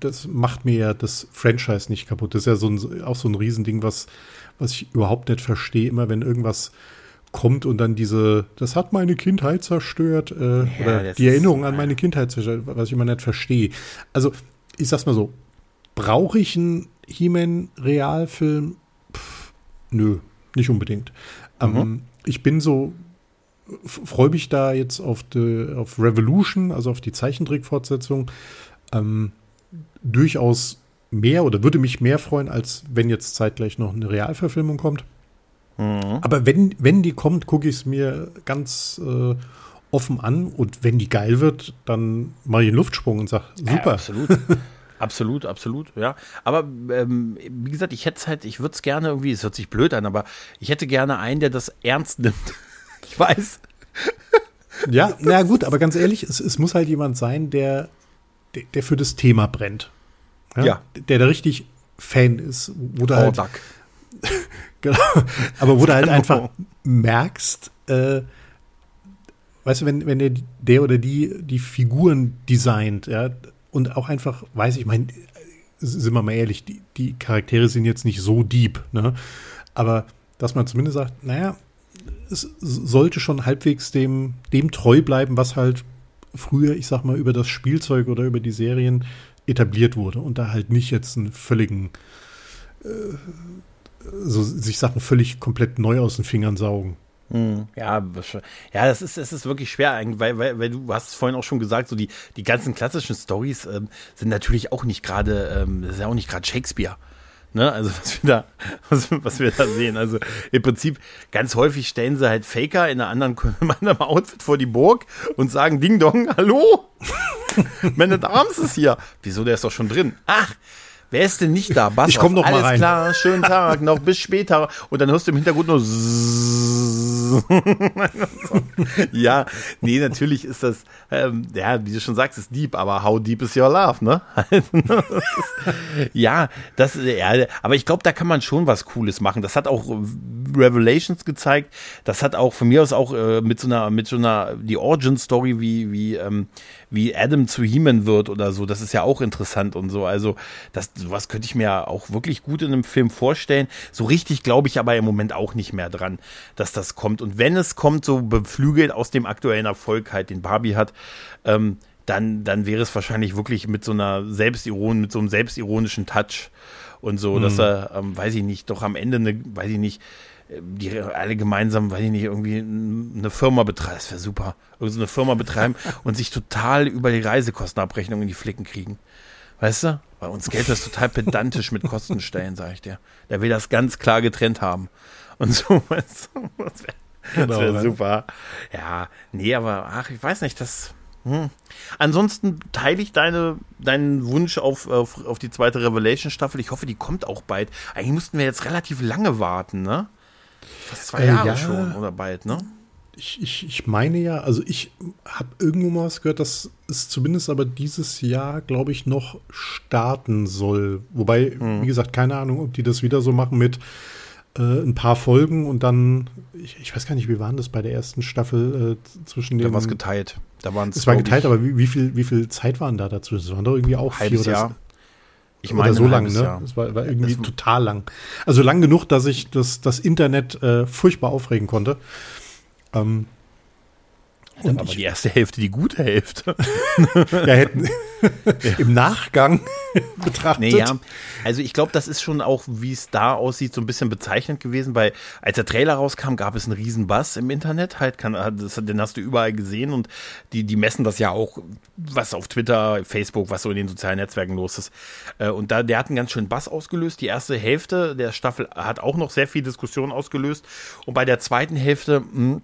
das macht mir ja das Franchise nicht kaputt. Das ist ja so ein, auch so ein Riesending, was, was ich überhaupt nicht verstehe. Immer wenn irgendwas kommt und dann diese, das hat meine Kindheit zerstört, äh, ja, oder die Erinnerung an meine Kindheit zerstört, was ich immer nicht verstehe. Also, ich sag's mal so, brauche ich einen He-Man-Realfilm? Nö, nicht unbedingt. Ähm, mhm. Ähm, ich bin so, freue mich da jetzt auf, die, auf Revolution, also auf die Zeichentrickfortsetzung. Ähm, durchaus mehr oder würde mich mehr freuen, als wenn jetzt zeitgleich noch eine Realverfilmung kommt. Mhm. Aber wenn, wenn die kommt, gucke ich es mir ganz äh, offen an und wenn die geil wird, dann mache ich einen Luftsprung und sage, super. Ja, absolut. <laughs> Absolut, absolut, ja. Aber ähm, wie gesagt, ich hätte es halt, ich würde es gerne irgendwie, es hört sich blöd an, aber ich hätte gerne einen, der das ernst nimmt. <laughs> ich weiß. ja, na gut, aber ganz ehrlich, es, es muss halt jemand sein, der der, der für das Thema brennt. Ja? ja. Der da richtig Fan ist. Wo du halt, <laughs> genau, aber wo du halt einfach merkst, äh, weißt du, wenn, wenn der, der oder die die Figuren designt, ja, und auch einfach, weiß ich, mein, sind wir mal ehrlich, die, die Charaktere sind jetzt nicht so deep, ne? Aber dass man zumindest sagt, naja, es sollte schon halbwegs dem, dem treu bleiben, was halt früher, ich sag mal, über das Spielzeug oder über die Serien etabliert wurde und da halt nicht jetzt einen völligen, äh, so sich Sachen völlig komplett neu aus den Fingern saugen. Hm, ja, ja, das ist, das ist wirklich schwer weil, weil, weil du hast es vorhin auch schon gesagt, so die, die ganzen klassischen Stories ähm, sind natürlich auch nicht gerade, ähm, das ist ja auch nicht gerade Shakespeare. Ne, also was wir da, <laughs> was, was, wir da sehen. Also im Prinzip ganz häufig stellen sie halt Faker in, einer anderen, <laughs> in einem anderen Outfit vor die Burg und sagen Ding Dong, hallo? <laughs> Meine Arms ist hier. Wieso, der ist doch schon drin. Ach, Wer ist denn nicht da? Bass ich komme noch Alles mal rein. klar, schönen Tag, noch bis später. Und dann hörst du im Hintergrund nur <laughs> Ja, nee, natürlich ist das, ähm, ja, wie du schon sagst, ist deep, aber how deep is your love, ne? <laughs> ja, das, ja, aber ich glaube, da kann man schon was Cooles machen. Das hat auch Revelations gezeigt. Das hat auch von mir aus auch äh, mit so einer, mit so einer, die Origin-Story, wie, wie, ähm, wie Adam zu He-Man wird oder so. Das ist ja auch interessant und so. Also, das, sowas könnte ich mir auch wirklich gut in einem Film vorstellen. So richtig glaube ich aber im Moment auch nicht mehr dran, dass das kommt. Und wenn es kommt, so beflügelt aus dem aktuellen Erfolg halt, den Barbie hat, ähm, dann, dann wäre es wahrscheinlich wirklich mit so einer Selbstiron, mit so einem selbstironischen Touch und so, mhm. dass er, ähm, weiß ich nicht, doch am Ende eine, weiß ich nicht, die alle gemeinsam, weiß ich nicht, irgendwie eine Firma betreiben, das wäre super, irgendwie so eine Firma betreiben <laughs> und sich total über die Reisekostenabrechnung in die Flicken kriegen. Weißt du? Bei uns Geld das total pedantisch mit Kostenstellen, sag ich dir. Der will das ganz klar getrennt haben. Und so, <laughs> weißt du, das wäre genau, wär super. Ja, nee, aber ach, ich weiß nicht, das. Hm. Ansonsten teile ich deine, deinen Wunsch auf, auf, auf die zweite Revelation-Staffel. Ich hoffe, die kommt auch bald. Eigentlich mussten wir jetzt relativ lange warten, ne? Fast zwei äh, Jahre ja, schon oder bald, ne? Ich, ich, ich meine ja, also ich habe irgendwo mal was gehört, dass es zumindest aber dieses Jahr, glaube ich, noch starten soll. Wobei, hm. wie gesagt, keine Ahnung, ob die das wieder so machen mit äh, ein paar Folgen und dann, ich, ich, weiß gar nicht, wie waren das bei der ersten Staffel äh, zwischen den. Da war es geteilt. Da waren es war geteilt, aber wie, wie, viel, wie viel Zeit waren da dazu? Das waren doch irgendwie auch vier oder Jahr. Ich meine, so lang, ne? Jahr. Das war, war irgendwie das total lang. Also lang genug, dass ich das, das Internet äh, furchtbar aufregen konnte. Ähm, und aber die erste Hälfte, die gute Hälfte. <laughs> ja, hätten <laughs> im Nachgang <laughs> betrachtet. Nee, ja. Also ich glaube, das ist schon auch, wie es da aussieht, so ein bisschen bezeichnend gewesen, weil als der Trailer rauskam, gab es einen riesen Bass im Internet, halt, kann, das, den hast du überall gesehen und die, die messen das ja auch, was auf Twitter, Facebook, was so in den sozialen Netzwerken los ist. Äh, und da, der hat einen ganz schönen Bass ausgelöst. Die erste Hälfte der Staffel hat auch noch sehr viel Diskussion ausgelöst. Und bei der zweiten Hälfte, mh, hm,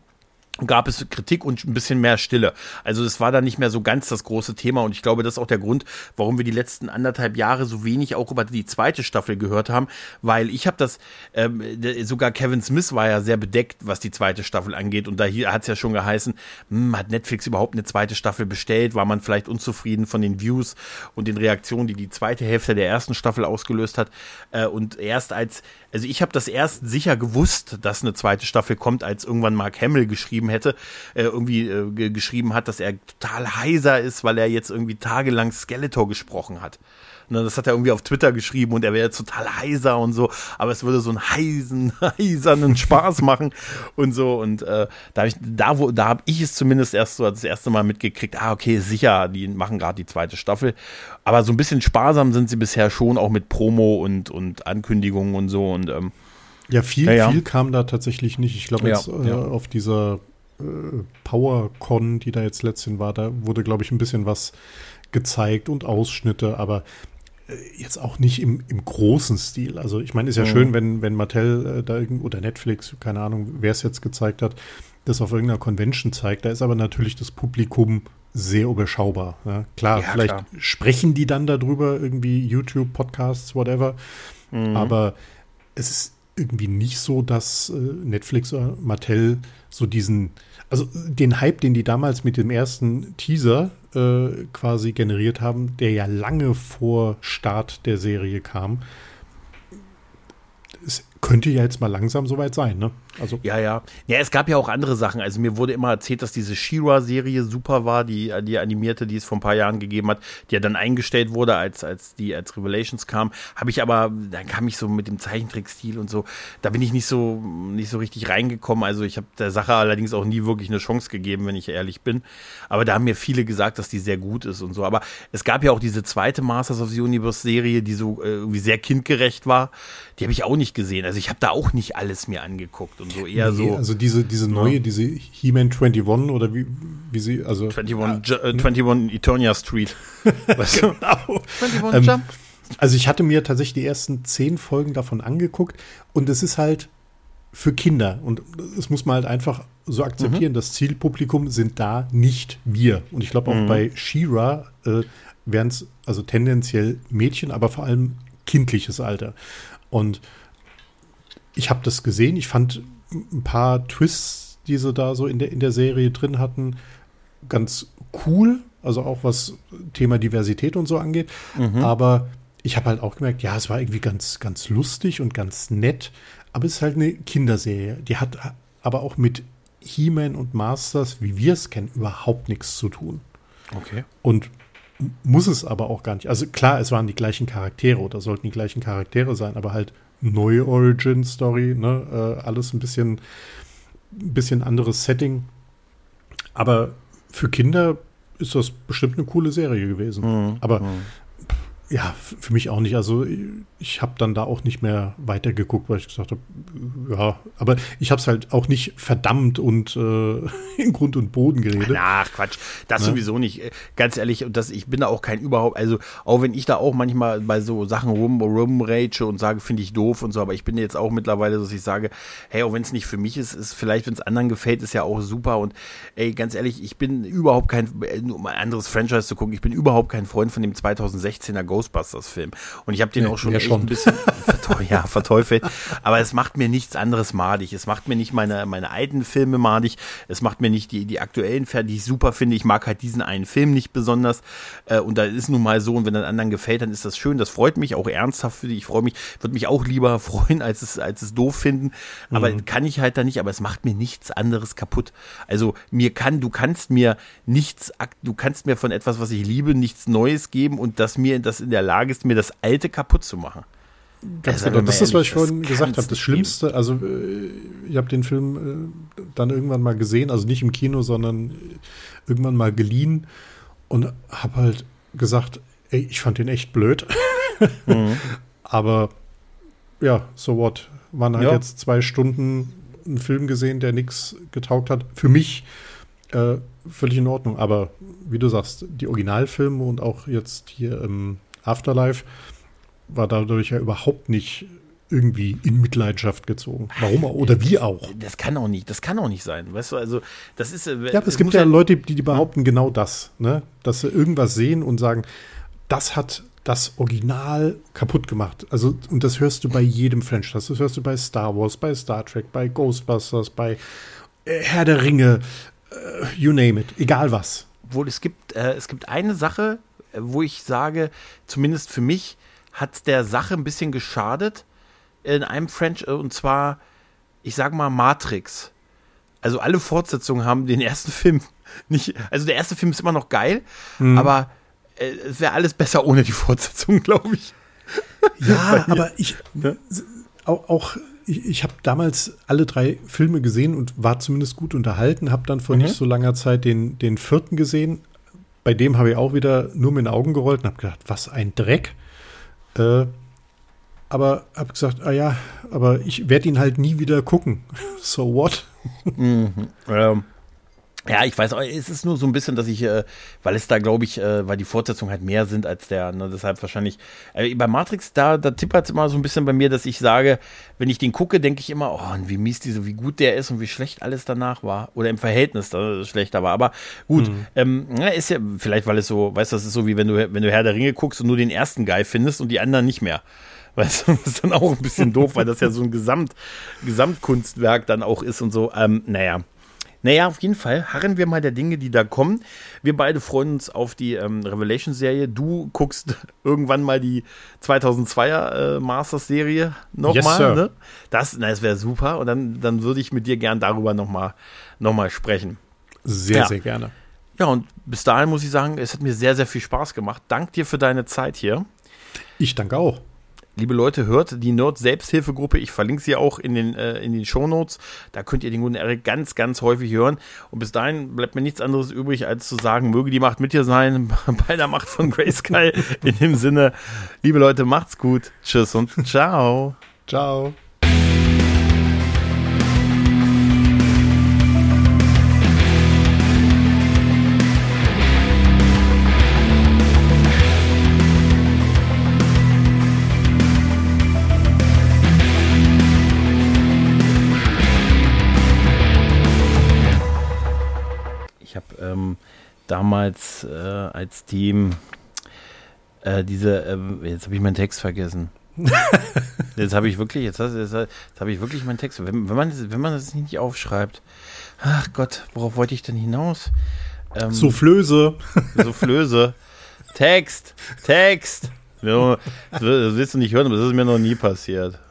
gab es Kritik und ein bisschen mehr Stille. Also es war dann nicht mehr so ganz das große Thema und ich glaube, das ist auch der Grund, warum wir die letzten anderthalb Jahre so wenig auch über die zweite Staffel gehört haben, weil ich habe das, ähm, sogar Kevin Smith war ja sehr bedeckt, was die zweite Staffel angeht und da hat es ja schon geheißen, hm, hat Netflix überhaupt eine zweite Staffel bestellt, war man vielleicht unzufrieden von den Views und den Reaktionen, die die zweite Hälfte der ersten Staffel ausgelöst hat äh, und erst als also ich habe das erst sicher gewusst, dass eine zweite Staffel kommt, als irgendwann Mark Hamill geschrieben hätte, äh, irgendwie äh, geschrieben hat, dass er total heiser ist, weil er jetzt irgendwie tagelang Skeletor gesprochen hat. Ne, das hat er irgendwie auf Twitter geschrieben und er wäre jetzt total heiser und so, aber es würde so einen heisen, <laughs> heisernen Spaß machen und so. Und äh, da habe ich, da, wo, da habe ich es zumindest erst so das erste Mal mitgekriegt, ah, okay, sicher, die machen gerade die zweite Staffel. Aber so ein bisschen sparsam sind sie bisher schon, auch mit Promo und, und Ankündigungen und so. Und ähm, ja, viel, ja, ja. viel kam da tatsächlich nicht. Ich glaube, jetzt äh, auf dieser äh, PowerCon, die da jetzt letztens war, da wurde, glaube ich, ein bisschen was gezeigt und Ausschnitte, aber jetzt auch nicht im, im großen Stil. Also ich meine, ist ja mhm. schön, wenn, wenn Mattel äh, da irgend, oder Netflix, keine Ahnung, wer es jetzt gezeigt hat, das auf irgendeiner Convention zeigt. Da ist aber natürlich das Publikum sehr überschaubar. Ja, klar, ja, vielleicht klar. sprechen die dann darüber, irgendwie YouTube, Podcasts, whatever. Mhm. Aber es ist irgendwie nicht so, dass äh, Netflix oder Mattel so diesen, also den Hype, den die damals mit dem ersten Teaser äh, quasi generiert haben, der ja lange vor Start der Serie kam, es könnte ja jetzt mal langsam soweit sein, ne? Also ja, ja. Ja, es gab ja auch andere Sachen. Also mir wurde immer erzählt, dass diese She-Ra-Serie super war, die, die animierte, die es vor ein paar Jahren gegeben hat, die ja dann eingestellt wurde, als, als die als Revelations kam. Habe ich aber, dann kam ich so mit dem Zeichentrickstil und so, da bin ich nicht so, nicht so richtig reingekommen. Also ich habe der Sache allerdings auch nie wirklich eine Chance gegeben, wenn ich ehrlich bin. Aber da haben mir viele gesagt, dass die sehr gut ist und so. Aber es gab ja auch diese zweite Masters of the Universe Serie, die so äh, irgendwie sehr kindgerecht war. Die habe ich auch nicht gesehen. Also ich habe da auch nicht alles mir angeguckt und so eher nee, so. Also diese, diese neue, ja. diese He-Man 21 oder wie, wie sie, also. 21, ja, äh, 21 Eternia Street. <laughs> Was genau. 21 ähm, Jump. Also ich hatte mir tatsächlich die ersten zehn Folgen davon angeguckt und es ist halt für Kinder und es muss man halt einfach so akzeptieren, mhm. das Zielpublikum sind da nicht wir. Und ich glaube auch mhm. bei She-Ra äh, wären es also tendenziell Mädchen, aber vor allem kindliches Alter. Und ich habe das gesehen. Ich fand ein paar Twists, die sie da so in der, in der Serie drin hatten, ganz cool. Also auch was Thema Diversität und so angeht. Mhm. Aber ich habe halt auch gemerkt, ja, es war irgendwie ganz, ganz lustig und ganz nett. Aber es ist halt eine Kinderserie. Die hat aber auch mit He-Man und Masters, wie wir es kennen, überhaupt nichts zu tun. Okay. Und muss es aber auch gar nicht. Also klar, es waren die gleichen Charaktere oder sollten die gleichen Charaktere sein, aber halt neue Origin-Story, ne? Äh, alles ein bisschen, ein bisschen anderes Setting. Aber für Kinder ist das bestimmt eine coole Serie gewesen. Mhm. Aber mhm. Ja, für mich auch nicht. Also ich habe dann da auch nicht mehr weitergeguckt, weil ich gesagt habe, ja, aber ich habe es halt auch nicht verdammt und äh, <laughs> in Grund und Boden geredet. Ach Quatsch, das ja. sowieso nicht. Ganz ehrlich, und das, ich bin da auch kein überhaupt, also auch wenn ich da auch manchmal bei so Sachen rum, rumrage und sage, finde ich doof und so, aber ich bin jetzt auch mittlerweile, dass ich sage, hey, auch wenn es nicht für mich ist, ist vielleicht, wenn es anderen gefällt, ist ja auch super. Und ey, ganz ehrlich, ich bin überhaupt kein, um ein anderes Franchise zu gucken, ich bin überhaupt kein Freund von dem 2016er Go Ghostbusters-Film. Und ich habe den ja, auch schon echt schon. ein bisschen ja, verteufelt. Aber es macht mir nichts anderes madig. Es macht mir nicht meine, meine alten Filme madig. Es macht mir nicht die, die aktuellen Filme, die ich super finde. Ich mag halt diesen einen Film nicht besonders. Äh, und da ist nun mal so. Und wenn den anderen gefällt, dann ist das schön. Das freut mich auch ernsthaft für dich. Ich freue mich, würde mich auch lieber <laughs> freuen, als es, als es doof finden. Aber mhm. kann ich halt da nicht. Aber es macht mir nichts anderes kaputt. Also mir kann, du kannst mir nichts, du kannst mir von etwas, was ich liebe, nichts Neues geben und das mir das in der Lage ist, mir das Alte kaputt zu machen. Ganz also, genau, das ist, was ich vorhin gesagt habe. Das Schlimmste, also äh, ich habe den Film äh, dann irgendwann mal gesehen, also nicht im Kino, sondern irgendwann mal geliehen und habe halt gesagt, ey, ich fand den echt blöd. <laughs> Mhm. Aber ja, so what. Waren halt ja. jetzt zwei Stunden einen Film gesehen, der nichts getaugt hat. Für mich äh, völlig in Ordnung. Aber wie du sagst, die Originalfilme und auch jetzt hier im Afterlife war dadurch ja überhaupt nicht irgendwie in Mitleidenschaft gezogen. Warum oder wie auch? Das kann auch nicht, das kann auch nicht sein. Weißt du, also das ist. Äh, ja, aber es gibt ja Leute, die, die behaupten genau das, ne? Dass sie irgendwas sehen und sagen, das hat das Original kaputt gemacht. Also, und das hörst du bei jedem Franchise. Das hörst du bei Star Wars, bei Star Trek, bei Ghostbusters, bei äh, Herr der Ringe, äh, you name it, egal was. Wohl, es gibt, äh, es gibt eine Sache, wo ich sage, zumindest für mich, hat der Sache ein bisschen geschadet in einem French, äh, und zwar, ich sag mal, Matrix. Also alle Fortsetzungen haben den ersten <laughs> Film nicht, also der erste Film ist immer noch geil, mhm. aber äh, es wäre alles besser ohne die Fortsetzung, <laughs> glaube ich. Ja, <laughs> aber ich, ne? auch, auch ich, ich habe damals alle drei Filme gesehen und war zumindest gut unterhalten, habe dann vor mhm. nicht so langer Zeit den, den vierten gesehen, bei dem habe ich auch wieder nur mit den Augen gerollt und habe gedacht, was ein Dreck. Äh, aber habe gesagt, ah ja, aber ich werde ihn halt nie wieder gucken. <laughs> so what? mhm. ähm, ja, ich weiß, es ist nur so ein bisschen, dass ich, äh, weil es da, glaube ich, äh, weil die Fortsetzungen halt mehr sind als der, ne, deshalb wahrscheinlich. Äh, bei Matrix, da, da tippert es immer so ein bisschen bei mir, dass ich sage, wenn ich den gucke, denke ich immer, oh, wie mies diese, wie gut der ist und wie schlecht alles danach war. Oder im Verhältnis da schlechter war. Aber gut, mhm. ähm, ja, ist ja, vielleicht, weil es so, weißt du, das ist so wie wenn du, wenn du Herr der Ringe guckst und nur den ersten geil findest und die anderen nicht mehr. <laughs> Weißt du, das ist dann auch ein bisschen doof, weil das ja so ein Gesamt, Gesamtkunstwerk dann auch ist und so. Ähm, naja. Naja, auf jeden Fall harren wir mal der Dinge, die da kommen. Wir beide freuen uns auf die ähm, Revelation-Serie. Du guckst <laughs> irgendwann mal die 2002er äh, Masters-Serie nochmal. Yes, ne? Das, na, das wäre super. Und dann, dann würde ich mit dir gern darüber nochmal noch mal sprechen. Sehr, Ja. sehr gerne. Ja, und bis dahin muss ich sagen, es hat mir sehr, sehr viel Spaß gemacht. Dank dir für deine Zeit hier. Ich danke auch. Liebe Leute, hört die Nerd Selbsthilfegruppe. Ich verlinke sie auch in den, äh, in den Shownotes. Da könnt ihr den guten Eric ganz, ganz häufig hören. Und bis dahin bleibt mir nichts anderes übrig, als zu sagen, möge die Macht mit dir sein, <laughs> bei der Macht von Grayskull. in dem Sinne, liebe Leute, macht's gut. Tschüss und ciao. Ciao. Damals äh, als Team äh, diese, ähm, jetzt habe ich meinen Text vergessen. <laughs> jetzt habe ich wirklich, jetzt, jetzt, jetzt habe ich wirklich meinen Text. Wenn, wenn man das- wenn man das nicht aufschreibt, ach Gott, worauf wollte ich denn hinaus? Ähm, Soufflöse. Soufflöse. <laughs> Text, Text. Ja, Das willst du nicht hören, aber das ist mir noch nie passiert. <laughs>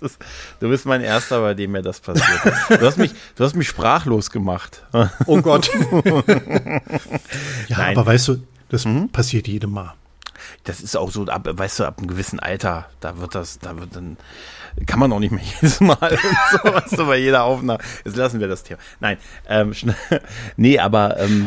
Ist, du bist mein Erster, bei dem mir das passiert. ist. Du hast mich, du hast mich sprachlos gemacht. Oh Gott. <laughs> ja, Nein. aber weißt du, das passiert jedem Mal. Das ist auch so, ab, weißt du, ab einem gewissen Alter, da wird das, da wird dann, kann man auch nicht mehr <laughs> jedes Mal so, weißt du, bei jeder Aufnahme. Jetzt lassen wir das Thema. Nein, ähm, schnell, nee, aber, ähm,